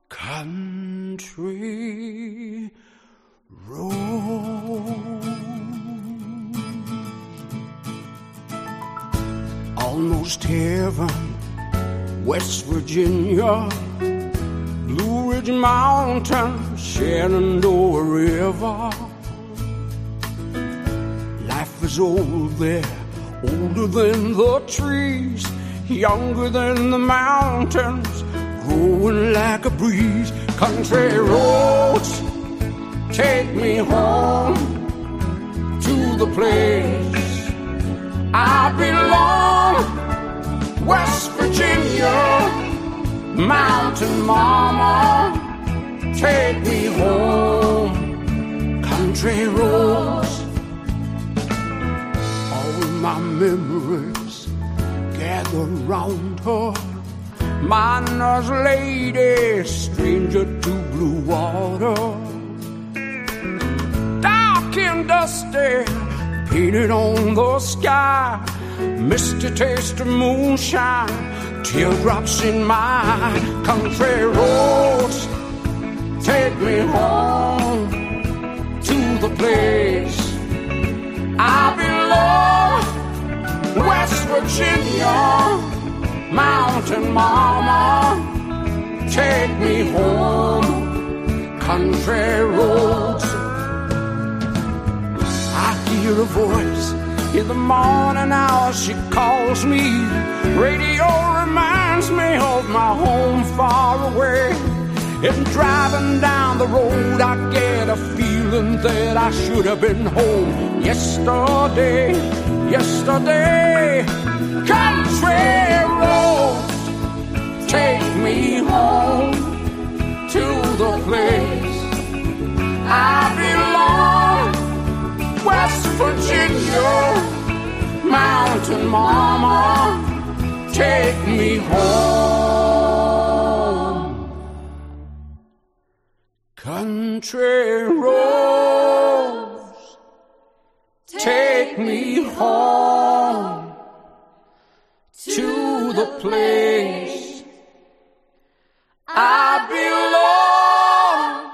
Country almost heaven, West Virginia, Blue Ridge Mountain, Shenandoah River. Life is old there, older than the trees, younger than the mountains, growing like a breeze. Country roads take me home to the place I belong. West Virginia, Mountain Mama, take me home. Country roads, all my memories gather round her. Miner's lady, stranger to blue water. Dark and dusty, painted on the sky. Misty taste of moonshine, teardrops in my country roads. Take me home to the place I belong. West Virginia, Mountain Mama, take me home. Country roads. I hear a voice in the morning hours. She calls me. Radio reminds me of my home far away. And driving down the road, I get a feeling that I should have been home yesterday. Yesterday, country roads take me home to the place I belong. West Virginia, Mountain Mama, take me home. Country roads, take me home to the place I belong.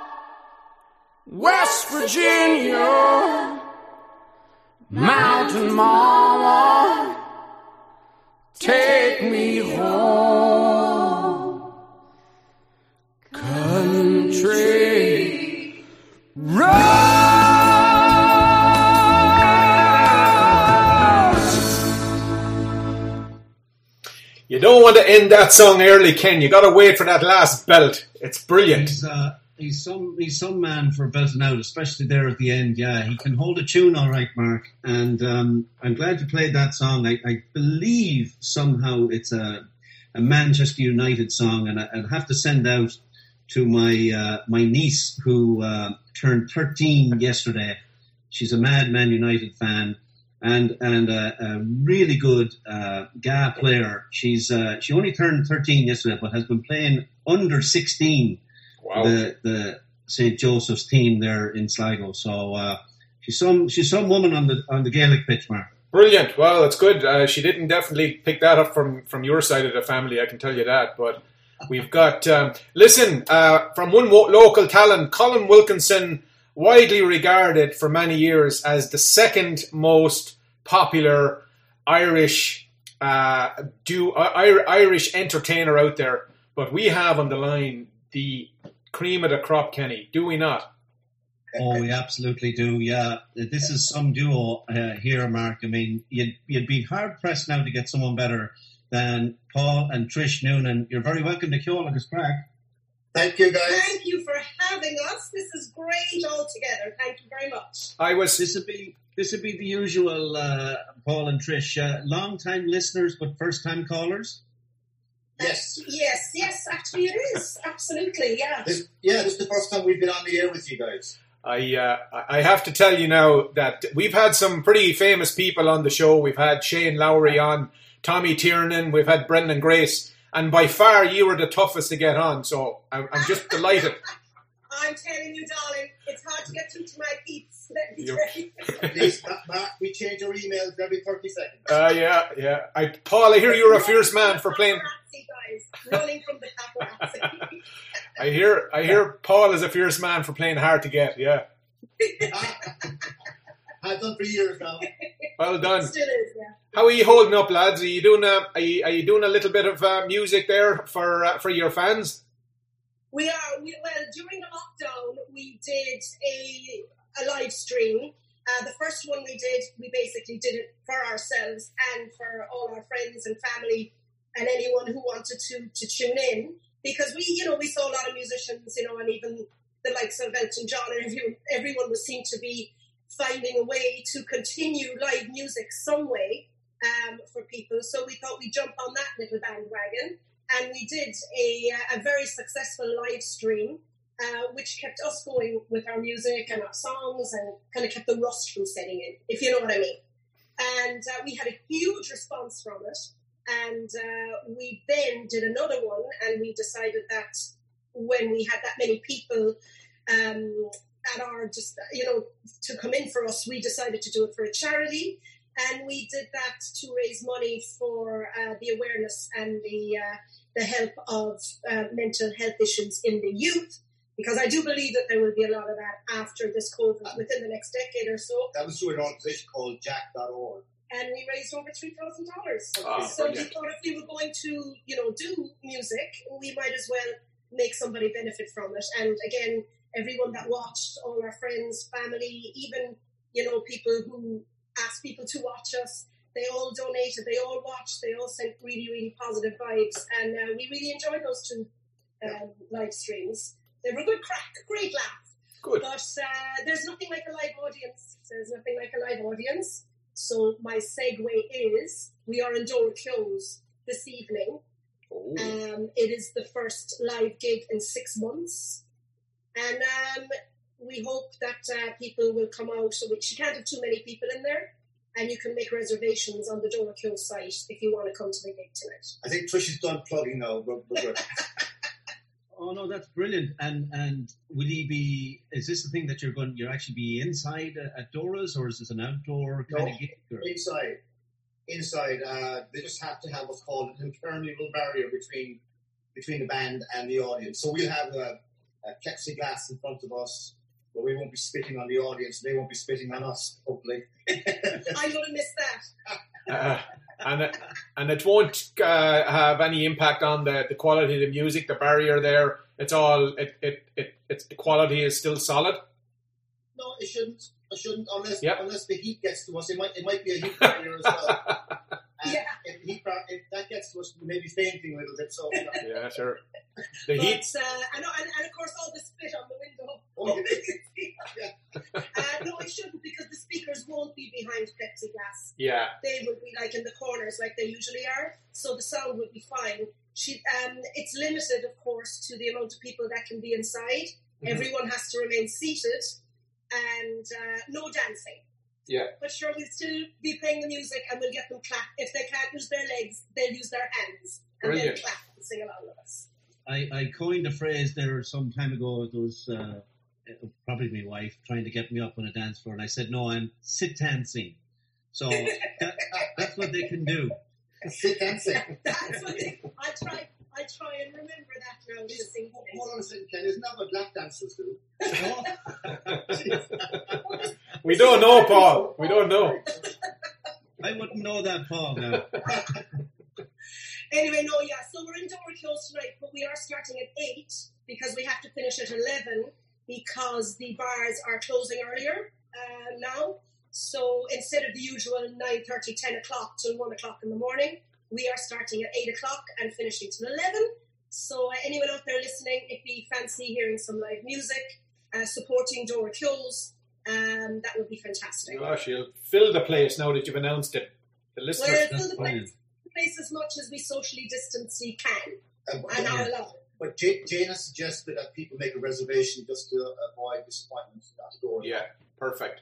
West Virginia, Mountain Mama, take me home. Country roads. You don't want to end that song early, Ken. You got to wait for that last belt. It's brilliant. He's, uh, he's some he's some man for belting out, especially there at the end. Yeah, he can hold a tune all right, Mark. And um, I'm glad you played that song. I, I believe somehow it's a, a Manchester United song, and I, I'd have to send out to my uh, my niece who uh, turned 13 yesterday. She's a mad Man United fan. And and a, a really good uh, GAA player. She's uh, she only turned 13 yesterday, but has been playing under 16 Wow. the the St Joseph's team there in Sligo. So uh, She's some she's some woman on the on the Gaelic pitch, Mark. Brilliant. Well, it's good. Uh, she didn't definitely pick that up from from your side of the family. I can tell you that. But we've got um, listen uh, from one wo- local talent, Colin Wilkinson, widely regarded for many years as the second most popular Irish uh, do I- Irish entertainer out there. But we have on the line the cream of the crop, Kenny. Do we not? Oh, we absolutely do. Yeah, this is some duo uh, here, Mark. I mean, you'd you'd be hard pressed now to get someone better than Paul and Trish Noonan. You're very welcome to Ceol Agus Craic. Thank you, guys. Thank you for having us. This is great all together. Thank you very much. I was. This would be this would be the usual uh, Paul and Trish, uh, long time listeners but first time callers. Yes. Yes, yes, actually it is. Absolutely, yeah. This, yeah, this is the first time we've been on the air with you guys. I uh, I have to tell you now that we've had some pretty famous people on the show. We've had Shane Lowry on, Tommy Tiernan, we've had Brendan Grace, and by far you were the toughest to get on. So I'm, I'm just delighted. I'm telling you, darling, it's hard to get through to my peeps. Let me You're- tell you. Please, Matt, Matt, we change our emails every 30 seconds. Uh, yeah, yeah. I, Paul, I hear you're a fierce man for playing. Guys, from the. I hear I hear Paul is a fierce man for playing hard to get. Yeah, I've done for years now. well done. Still is, yeah. How are you holding up, lads? Are you doing a are you, are you doing a little bit of uh, music there for uh, for your fans? We are, we, well, during the lockdown, we did a, a live stream. Uh, the first one we did, we basically did it for ourselves and for all our friends and family and anyone who wanted to, to tune in. Because we, you know, we saw a lot of musicians, you know, and even the likes of Elton John and everyone, everyone was seemed to be finding a way to continue live music some way um, for people. So we thought we'd jump on that little bandwagon and we did a, a very successful live stream, uh, which kept us going with our music and our songs and kind of kept the rust from setting in, if you know what I mean. And uh, we had a huge response from it. And uh, we then did another one, and we decided that when we had that many people um, that are just, you know, to come in for us, we decided to do it for a charity. And we did that to raise money for uh, the awareness and the uh, the help of uh, mental health issues in the youth, because I do believe that there will be a lot of that after this COVID within the next decade or so. That was through an organisation called Jack.org. And we raised over three thousand dollars. Ah, So we thought if we were going to, you know, do music, we might as well make somebody benefit from it. And again, everyone that watched, all our friends, family, even you know people who asked people to watch us. They all donated. They all watched. They all sent really, really positive vibes, and uh, we really enjoyed those two um, live streams. They were a good crack, great laugh. Good. But uh, there's nothing like a live audience. There's nothing like a live audience. So my segue is we are in Dora Keogh's this evening. Um, it is the first live gig in six months, and um, we hope that uh, people will come out. So which you can't have too many people in there, and you can make reservations on the Dora Keogh's site if you want to come to the gig tonight. I think Trish is done plugging now. But, but good. Oh no, that's brilliant. And and will he be? Is this the thing that you're going? You're actually be inside uh, at Dora's, or is this an outdoor kind No, of gig? Or? inside. Inside, uh, they just have to have what's called an impermeable barrier between between the band and the audience. So we'll have a, a plexiglass in front of us, but we won't be spitting on the audience. They won't be spitting on us, hopefully. I'm going to miss that. Uh, and it, and it won't uh, have any impact on the, the quality of the music. The barrier there, it's all it it, it it's the quality is still solid. No, it shouldn't. It shouldn't unless Yep. unless the heat gets to us. It might it might be a heat barrier as well. And if, heat bar- if that gets to us, maybe may be fainting a little bit. So you know. Yeah, sure. The but, heat. Uh, and, and, and of course, all the spit on the window. Oh. uh, no, it shouldn't because the speakers won't be behind plexiglass. Yeah. They will be like in the corners, like they usually are. So the sound will be fine. She, um, it's limited, of course, to the amount of people that can be inside. Mhm. Everyone has to remain seated, and uh, no dancing. Yeah. But sure, we'll still be playing the music, and we'll get them clap. If they can't use their legs, they'll use their hands, and Brilliant. then clap and sing along with us. I, I coined a phrase there some time ago. It was uh, probably my wife, trying to get me up on a dance floor, and I said, "No, I'm sit dancing." So that, that's what they can do. Sit dancing. That's what they, I try. I try and remember that now. to sing. Hold on a second, Ken. Isn't that what lap dancers do? We don't know, Paul. We don't know. I wouldn't know that, Paul. Now. Anyway, no, yeah. So we're in Dora Keogh's tonight, but we are starting at eight because we have to finish at eleven because the bars are closing earlier uh, now. So instead of the usual 9.30, 10 o'clock till one o'clock in the morning, we are starting at eight o'clock and finishing till eleven. So uh, anyone out there listening, if you fancy hearing some live music, uh, supporting Dora Keogh's, um, that would be fantastic. Gosh, you'll fill the place now that you've announced it. The listeners. Well, fill the place, the place as much as we socially distance we can Um, and yeah. are allowed. But Jane, Jane has suggested that people make a reservation just to avoid disappointment at the door. Yeah, perfect.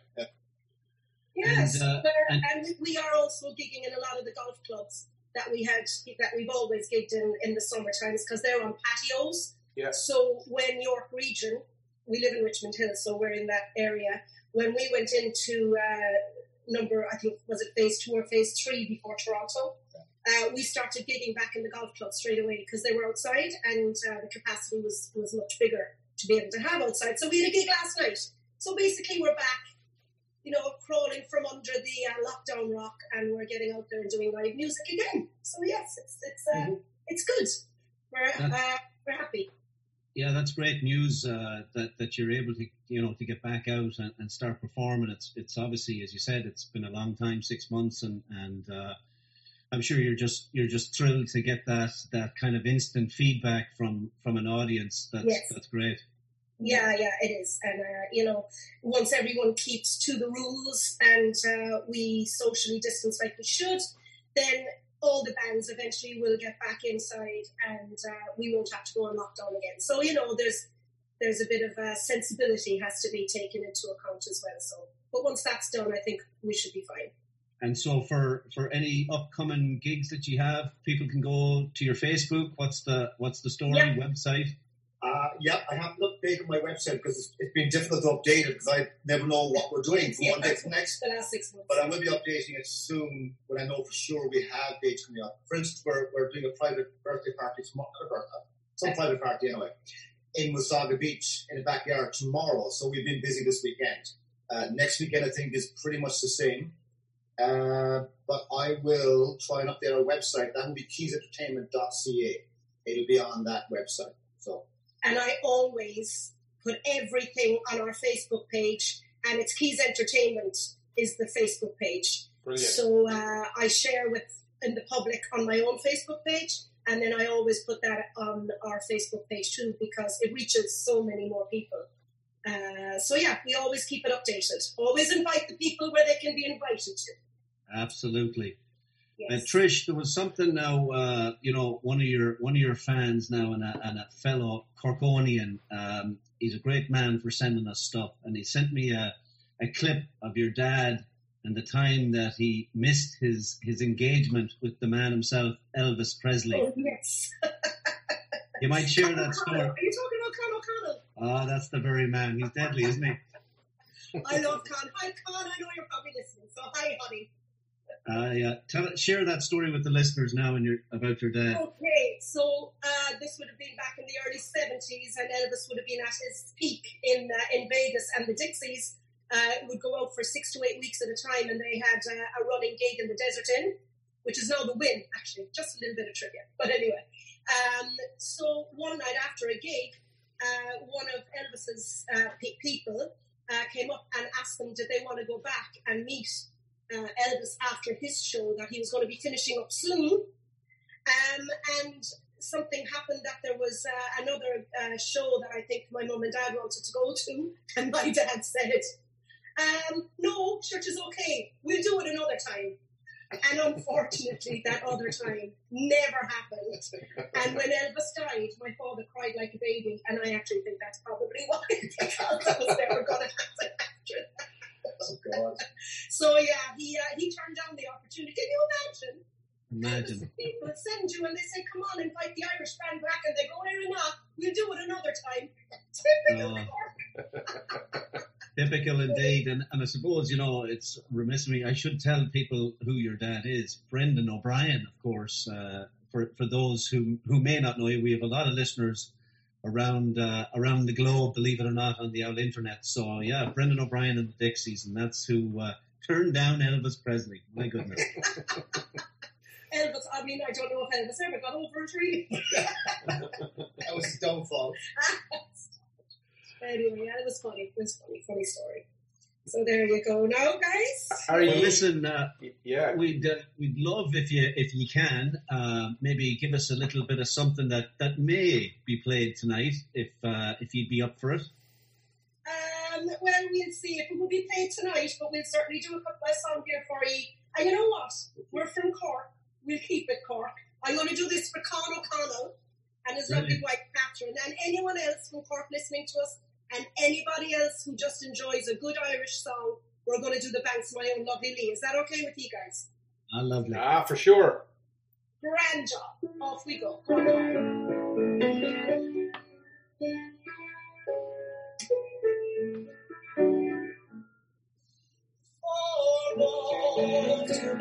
Yes, And, uh, and- and we are also gigging in a lot of the golf clubs that we had that we've always gigged in in the summer times because they're on patios. Yeah. So when York region, we live in Richmond Hill, so we're in that area. When we went into uh, number, I think was it phase two or phase three before Toronto, uh, we started gigging back in the golf club straight away because they were outside and uh, the capacity was was much bigger to be able to have outside. So we had a gig last night. So basically, we're back you know, crawling from under the uh, lockdown rock, and we're getting out there and doing live music again. So yes, it's it's uh, it's good. We're uh, we're happy. Yeah, that's great news uh, that that you're able to you know to get back out and, and start performing. It's it's obviously as you said, it's been a long time, six months, and and uh, I'm sure you're just you're just thrilled to get that that kind of instant feedback from from an audience. That's Yes. that's great. Yeah, yeah, it is. And, uh, you know, once everyone keeps to the rules and uh, we socially distance like we should, then all the bands eventually will get back inside and uh, we won't have to go on lockdown again. So, you know, there's there's a bit of uh, sensibility has to be taken into account as well. So, but once that's done, I think we should be fine. And so for for any upcoming gigs that you have, people can go to your Facebook. What's the what's the story Yeah. website? Uh, yeah, I haven't updated my website because it's, it's been difficult to update it because I never know what we're doing from one day to the next. The last six months. But I will be updating it soon when I know for sure we have dates coming up. For instance, we're, we're doing a private birthday party tomorrow, not a birthday, some private party anyway, in Wasaga Beach in the backyard tomorrow. So we've been busy this weekend. Uh, next weekend, I think, is pretty much the same. Uh, but I will try and update our website. That will be keysentertainment.ca. It'll be on that website. So and I always put everything on our Facebook page, and it's Keys Entertainment is the Facebook page. Brilliant. So uh, I share with in the public on my own Facebook page, and then I always put that on our Facebook page too because it reaches so many more people. Uh, so yeah, we always keep it updated. Always invite the people where they can be invited to. Absolutely. Yes. Uh, Trish, there was something now. Uh, you know, one of your one of your fans now, and a, and a fellow Corkonian. Um, he's a great man for sending us stuff, and he sent me a, a clip of your dad and the time that he missed his his engagement with the man himself, Elvis Presley. Oh yes. You might share that story. Are you talking about Con O'Connell? Ah, that's the very man. He's deadly, isn't he? I love Con. Hi Con, I know you're probably listening. So hi, honey. Uh, yeah. Tell share that story with the listeners now, your about your dad. Okay, so uh, this would have been back in the early 70s, and Elvis would have been at his peak in uh, in Vegas, and the Dixies uh, would go out for six to eight weeks at a time, and they had uh, a running gig in the Desert Inn, which is now the Wynn, actually. Just a little bit of trivia. But anyway, um, so one night after a gig, one of Elvis's pe- people came up and asked them did they want to go back and meet uh, Elvis after his show that he was going to be finishing up soon. Um, and something happened that there was uh, another uh, show that I think my mum and dad wanted to go to, and my dad said, um, "No, church is okay. We'll do it another time." And unfortunately, that other time never happened. And when Elvis died, my father cried like a baby, and I actually think that's probably why, because that was never going to happen after that. Oh So yeah, he uh, he turned down the opportunity. Can you imagine? Imagine. People send you and they say, "Come on, invite the Irish band back," and they go, "Here or not, we'll do it another time." Typical Oh. Typical indeed, and, and I suppose you know it's remiss of me. I should tell people who your dad is, Brendan O'Brien, of course. Uh, for for those who who may not know you, we have a lot of listeners around uh, around the globe, believe it or not, on the old internet. So yeah, Brendan O'Brien and the Dixies, and that's who uh, turned down Elvis Presley. My goodness. Elvis, I mean, I don't know if Elvis ever got over a tree. that was his downfall. anyway, yeah, it was funny. It was funny, funny story. So there you go. Now, guys. Well, listen, uh, yeah, we'd uh, we'd love if you if you can uh, maybe give us a little bit of something that, that may be played tonight if uh, if you'd be up for it. Um, well, we'll see if it will be played tonight, but we'll certainly do a couple of songs here for you. And you know what? We're from Cork. We'll keep it Cork. I'm going to do this for Con O'Connell and his lovely Brilliant. wife Catherine, and anyone else from Cork listening to us, and anybody else who just enjoys a good Irish song. We're going to do the Banks of My Own Lovely Lee. Is that okay with you guys? Ah, lovely. Ah, for sure. Grand job. Off we go. Forward to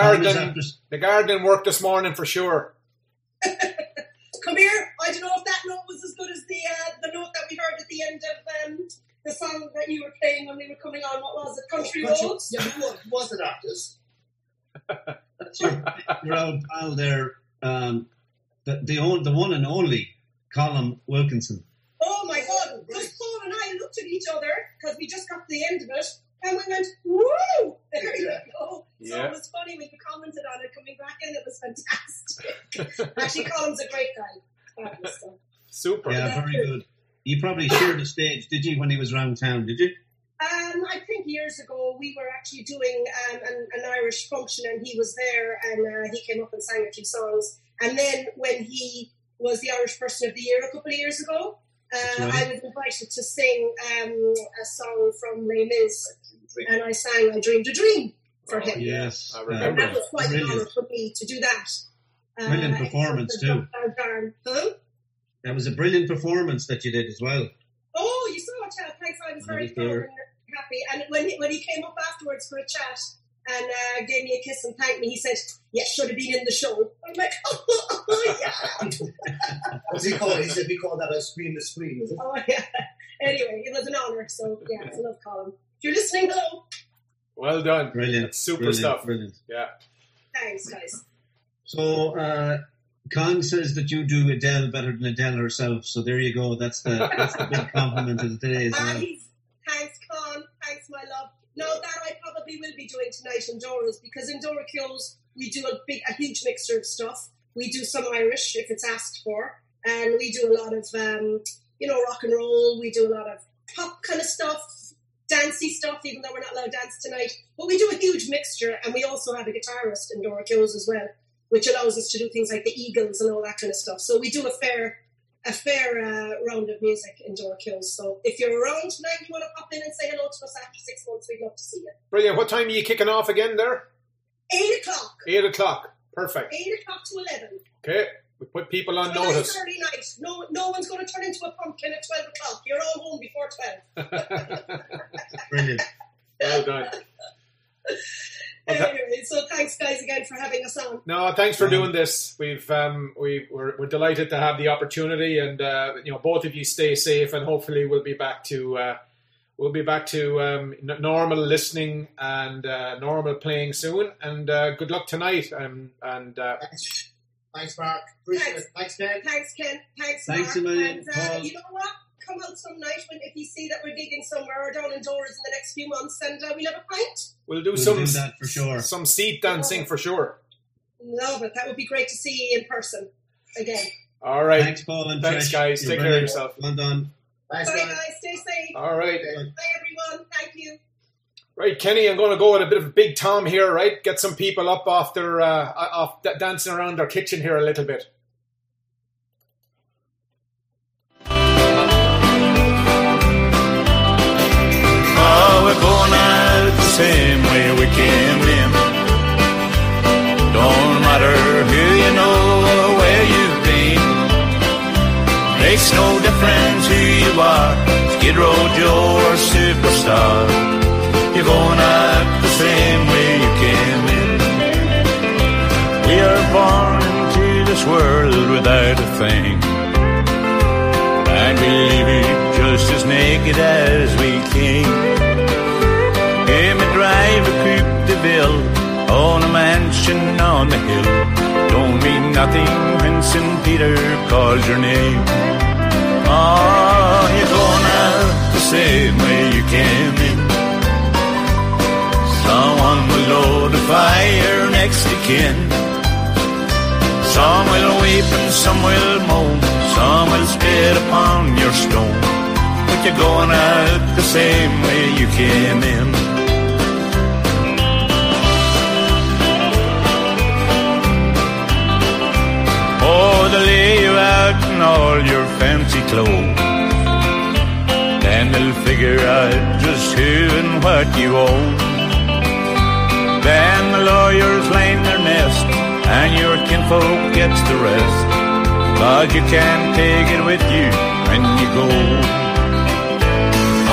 garden, after- the garden worked this morning for sure. Come here. I don't know if that note was as good as the uh, the note that we heard at the end of um, the song that you were playing when we were coming on. What was it? Country Roads. Yeah, who was, who was it artist? That's your, your old pal there, um, the, the, old, the one and only Colin Wilkinson. Oh my God! Just Paul and I looked at each other because we just got to the end of it, and we went, "Woo!" There you go. So Yeah. it was funny when you commented on it coming back in. It was fantastic. Actually, Colin's a great guy. Fabulous stuff. Super. Yeah, very good. You probably shared the stage, did you, when he was around town, did you? Um, I think years ago we were actually doing um, an, an Irish function, and he was there, and uh, he came up and sang a few songs. And then when he was the Irish Person of the Year a couple of years ago, uh, That's I was invited to sing um, a song from Les Mis, and I sang "I Dreamed a Dream" for him. Yes. I uh, And remember. that was quite an honour for me to do that. Uh, Brilliant performance, too. Huh? That was a brilliant performance that you did as well. Oh, you saw it, uh, thanks. I was I very was proud there. and happy. And when he, when he came up afterwards for a chat and uh, gave me a kiss and thanked me, he said, "Yes, should have been in the show." I'm like, "Oh yeah, What's he called? He said we call that a screen to screen, is it? oh yeah." Anyway, it was an honour. So yeah, I love Colin. If you're listening, hello. Well done. Brilliant. That's super brilliant, stuff. Brilliant. Yeah. Thanks, guys. So, uh, Con says that you do Adele better than Adele herself. So there you go. That's the that's the big compliment of the day as well. thanks, Con. Thanks, my love. No, that I probably will be doing tonight in Dora's because in Dora we do a big, a huge mixture of stuff. We do some Irish if it's asked for, and we do a lot of, um, you know, rock and roll. We do a lot of pop kind of stuff, dancey stuff, even though we're not allowed to dance tonight. But we do a huge mixture, and we also have a guitarist in Dora as well. Which allows us to do things like the Eagles and all that kind of stuff. So we do a fair a fair uh, round of music in Dorkills. So if you're around tonight, you want to pop in and say hello to us after six months, we'd love to see you. Brilliant. What time are you kicking off again there? Eight o'clock. Eight o'clock. Perfect. Eight o'clock to eleven. Okay. We put people on So notice. Saturday night. No, no one's going to turn into a pumpkin at twelve o'clock. You're all home before twelve. Brilliant. Well done. Well, tha- anyway, so thanks guys again for having us on. No, thanks for doing this. We've um, we we're, we're delighted to have the opportunity, and uh, you know both of you stay safe, and hopefully we'll be back to uh, we'll be back to um, n- normal listening and uh, normal playing soon. And uh, good luck tonight. Um, and uh, Thanks, Mark. Appreciate it. Thanks, Ken. Thanks, Ken. Thanks, Thanks Mark. a million, And uh, you know what? Come out some night when if you see that we're gigging somewhere or down indoors in the next few months, and uh, we'll have a pint. we'll do We'll some do that for sure. some seat dancing for sure. Love it. That would be great to see you in person again. All right. Thanks, Paul and Thanks, Trish. guys. You're Take care of brilliant. yourself. Well done. Bye, guys. Stay safe. All right. Bye, everyone. Thank you. Right, Kenny, I'm going to go with a bit of a Big Tom here, right? Get some people up off their uh, off d- dancing around their kitchen here a little bit. Same way we came in. Don't matter who you know or where you've been. Makes no difference who you are, Skid Row Joe or superstar. You're going out the same way you came in. We are born into this world without a thing. And we leave it just as naked as we came. On the hill. Don't mean nothing when St. Peter calls your name. Oh, you're going out the same way you came in. Someone will load a fire next to kin. Some will weep and some will moan. Some will spit upon your stone. But you're going out the same way you came in. Out in all your fancy clothes. Then they'll figure out just who and what you owe. Then the lawyers line their nest, and your kinfolk gets the rest. Cause you can't take it with you when you go.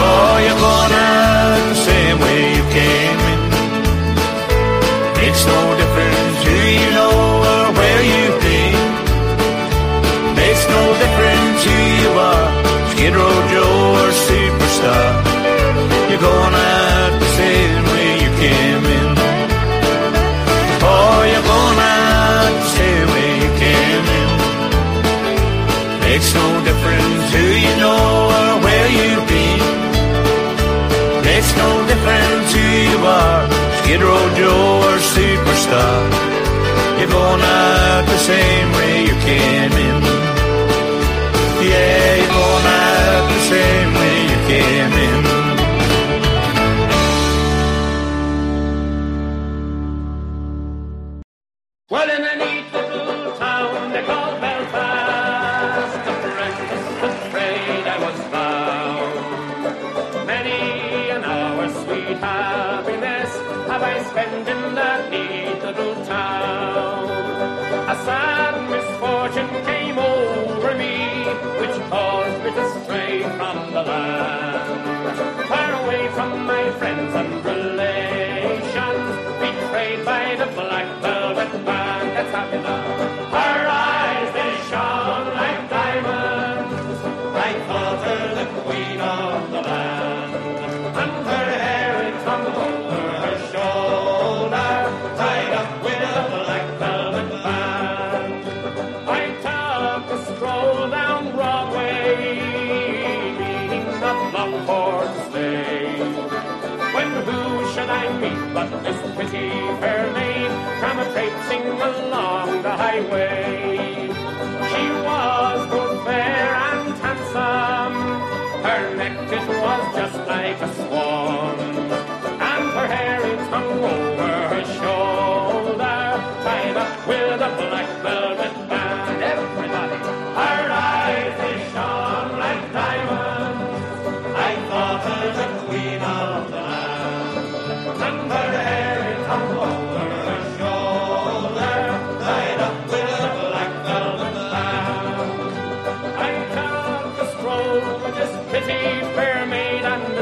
Oh, you're going out the same way you came in. Makes no difference who you know difference who you are, Skid Row Joe or superstar. You're going out the same way you came in. Oh, you're going out the same way you came in. Makes no difference who you know or where you've been. Makes no difference who you are, Skid Row Joe or superstar. You're going out the same way you came in. Yeah, you're going out the same way you came in.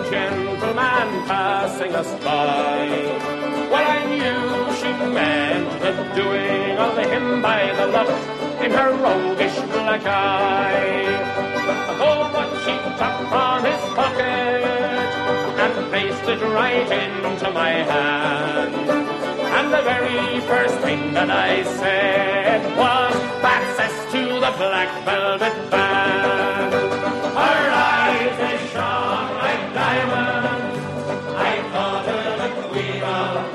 gentleman passing us by. Well, I knew she meant the doing of him by the love in her roguish black eye. Oh, but she took from his pocket and placed it right into my hand. And the very first thing that I said was, access to the black velvet bag. I thought her looked wee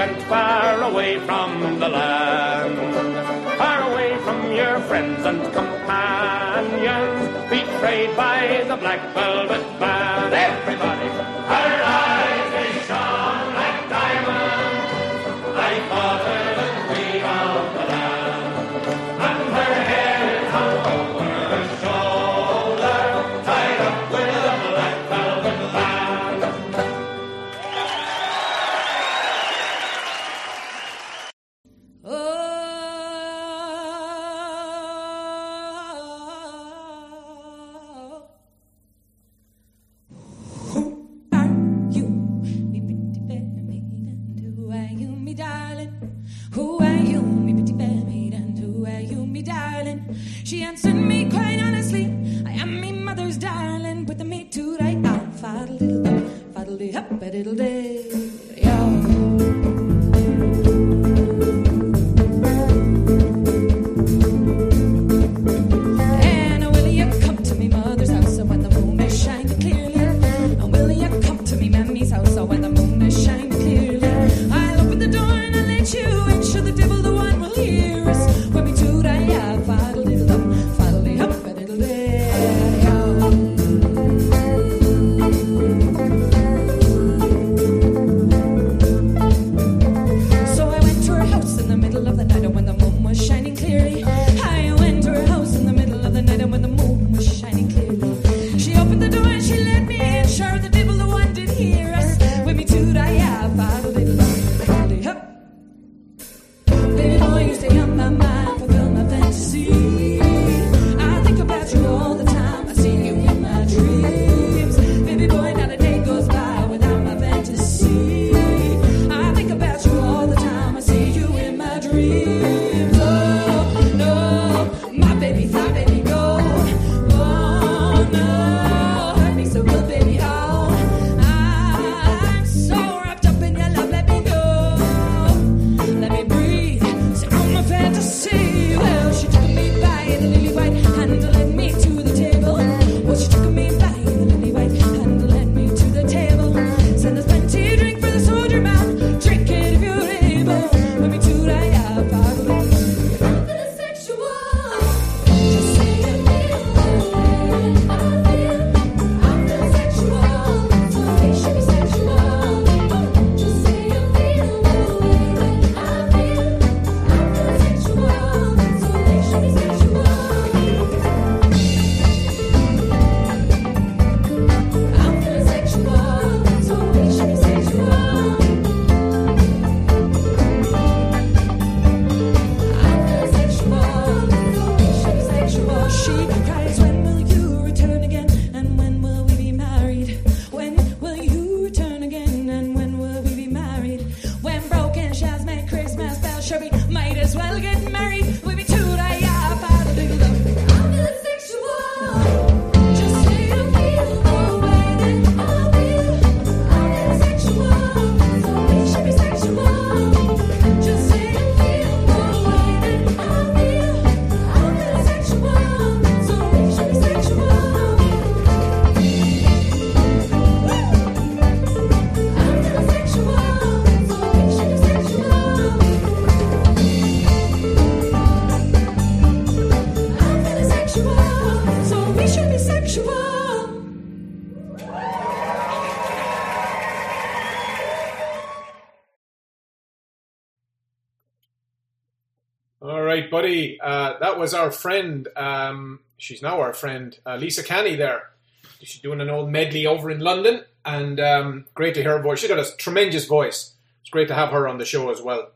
and far away from the land. Far away from your friends and companions, betrayed by the black velvet band. Right, buddy. Uh, that was our friend. Um, she's now our friend, uh, Lisa Canny. There, she's doing an old medley over in London, and um, great to hear her voice. She's got a tremendous voice. It's great to have her on the show as well.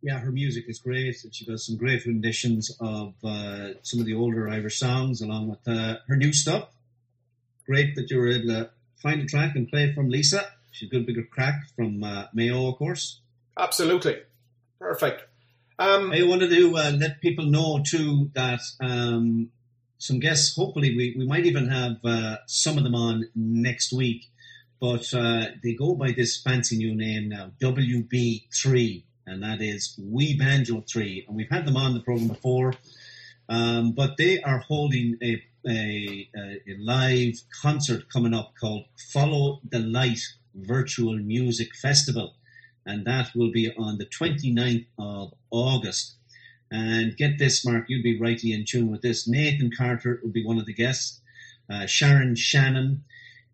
Yeah, her music is great, and she does some great renditions of uh, some of the older Irish songs, along with uh, her new stuff. Great that you were able to find a track and play from Lisa. She's got a bigger crack from uh, Mayo, of course. Absolutely, perfect. Um, I wanted to uh, let people know too that um, some guests. Hopefully, we, we might even have uh, some of them on next week. But uh, they go by this fancy new name now, WB3, and that is We Banjo 3. And we've had them on the program before, um, but they are holding a, a, a, a live concert coming up called Follow the Light Virtual Music Festival. And that will be on the 29th of August. And get this, Mark, you'll be rightly in tune with this. Nathan Carter will be one of the guests. Uh, Sharon Shannon,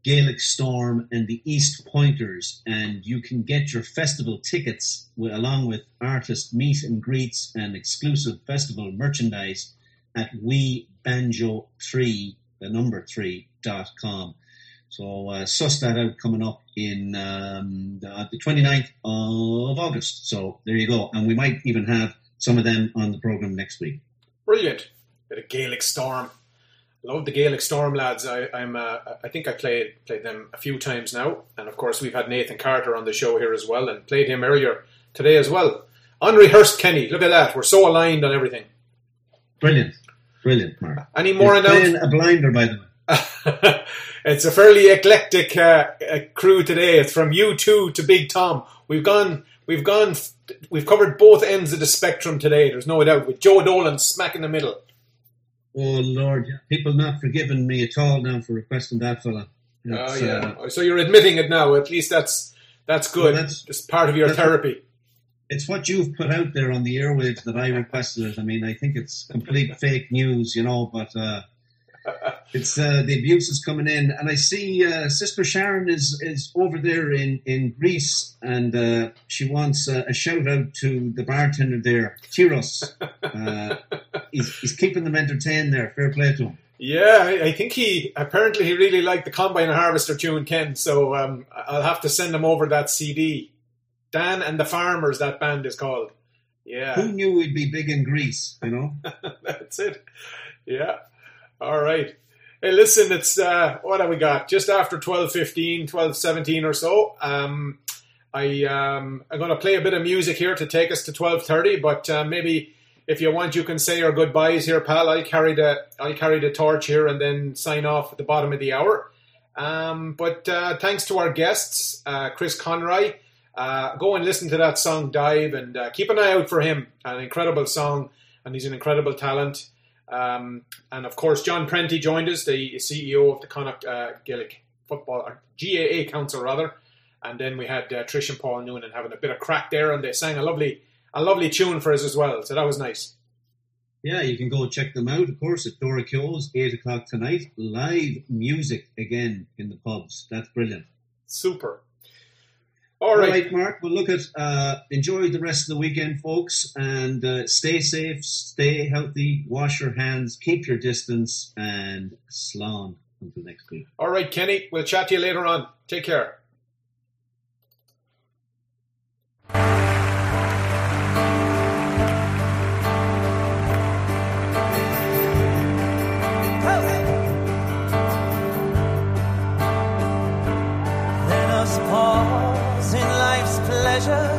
Gaelic Storm, and the East Pointers. And you can get your festival tickets with, along with artist meet and greets and exclusive festival merchandise at WeBanjo3, the number 3, dot com. So uh, suss that out coming up in um, the, the 29th of August. So there you go. And we might even have some of them on the program next week. Brilliant. Bit of Gaelic Storm. Love the Gaelic Storm lads. I, I'm. Uh, I think I played played them a few times now, and of course we've had Nathan Carter on the show here as well, and played him earlier today as well. Unrehearsed Kenny. Look at that. We're so aligned on everything. Brilliant, brilliant, Mark. Any more announcements? a blinder, by the way. it's a fairly eclectic uh, uh, crew today. It's from U2 to Big Tom. We've gone. We've gone. We've covered both ends of the spectrum today. There's no doubt. With Joe Dolan smack in the middle. Oh Lord, people not forgiving me at all now for requesting that fella. Oh yeah. uh, so you're admitting it now. At least that's that's good. Well, that's- it's part of your therapy. it's what you've put out there on the airwaves that I requested it. I mean, I think it's complete fake news, you know, but uh, it's uh, the abuse is coming in, and I see uh, Sister Sharon is is over there in in Greece, and uh, she wants uh, a shout out to the bartender there, Tiros. Uh, he's, he's keeping them entertained there. Fair play to him. Yeah, I, I think he apparently he really liked the Combine Harvester tune, Ken. So um, I'll have to send him over that CD. Dan and the Farmers, that band is called. Yeah, Who knew we'd be big in Greece? You know. that's it. Yeah. All right. Hey, listen, it's uh, what have we got? Just after 12.15, 12.17 or so. Um, I um, I'm going to play a bit of music here to take us to 12.30, but uh, maybe if you want, you can say your goodbyes here, pal. I'll carry the I'll carry the torch here and then sign off at the bottom of the hour. Um, but uh, thanks to our guests, uh, Chris Conroy. Uh, go and listen to that song Dive and uh, keep an eye out for him. An incredible song, and he's an incredible talent. Um, and of course, John Prenty joined us, the CEO of the Connacht uh, Gaelic Football, or GAA Council rather. And then we had uh, Trish and Paul Noonan having a bit of crack there, and they sang a lovely, a lovely tune for us as well. So that was nice. Yeah, you can go check them out, of course, at Dora Keogh's, 8 o'clock tonight. Live music again in the pubs. That's brilliant. Super. All right. Mark. Well, look at, uh, enjoy the rest of the weekend, folks, and uh, stay safe, stay healthy, wash your hands, keep your distance, and slán until next week. All right, Kenny. We'll chat to you later on. Take care. Life's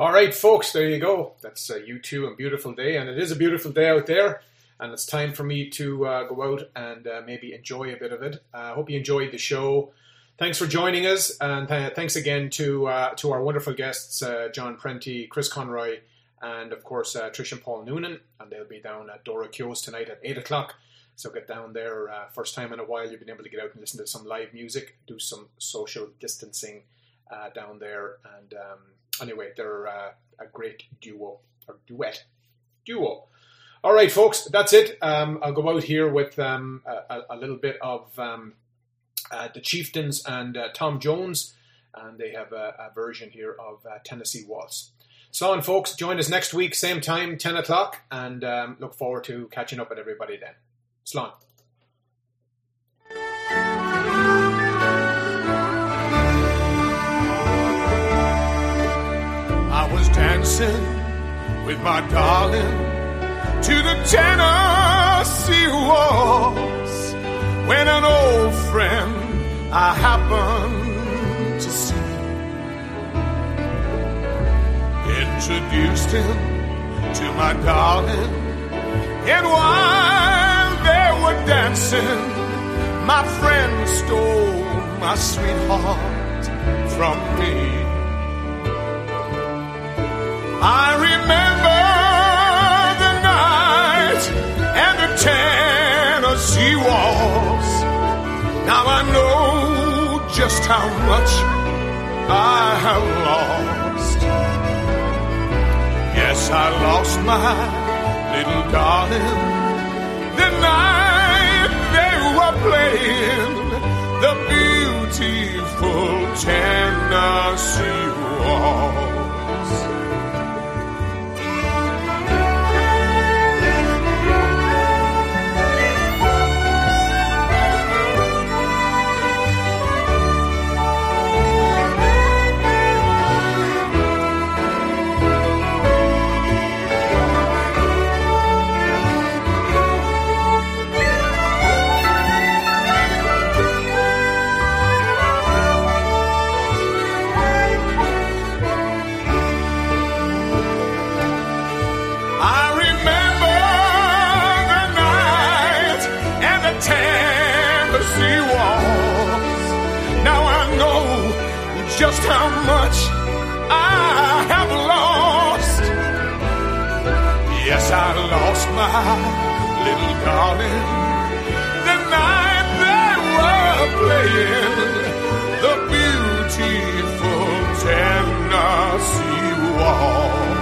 All right, folks, there you go. That's uh, U2 and beautiful day, and it is a beautiful day out there. And it's time for me to uh, go out and uh, maybe enjoy a bit of it. I hope you enjoyed the show. Thanks for joining us, and th- thanks again to uh, to our wonderful guests, uh, John Prenty, Chris Conroy, and of course uh, Trish and Paul Noonan. And they'll be down at Dora Keogh's tonight at eight o'clock. So get down there. Uh, first time in a while, you've been able to get out and listen to some live music, do some social distancing uh, down there. And um, anyway, they're uh, a great duo or duet, duo. All right, folks, that's it. Um, I'll go out here with um, a, a- little bit of um, uh, the Chieftains and uh, Tom Jones, and they have a, a version here of uh, Tennessee Waltz. So on, folks, join us next week, same time, 10 o'clock, and um, look forward to catching up with everybody then. Slán. Was dancing with my darling to the Tennessee waltz when an old friend I happened to see introduced him to my darling, and while they were dancing, my friend stole my sweetheart from me. I remember the night and the Tennessee waltz. Now I know just how much I have lost. Yes, I lost my little darling the night they were playing the beautiful Tennessee waltz. little darling. The night they were playing the beautiful Tennessee Waltz.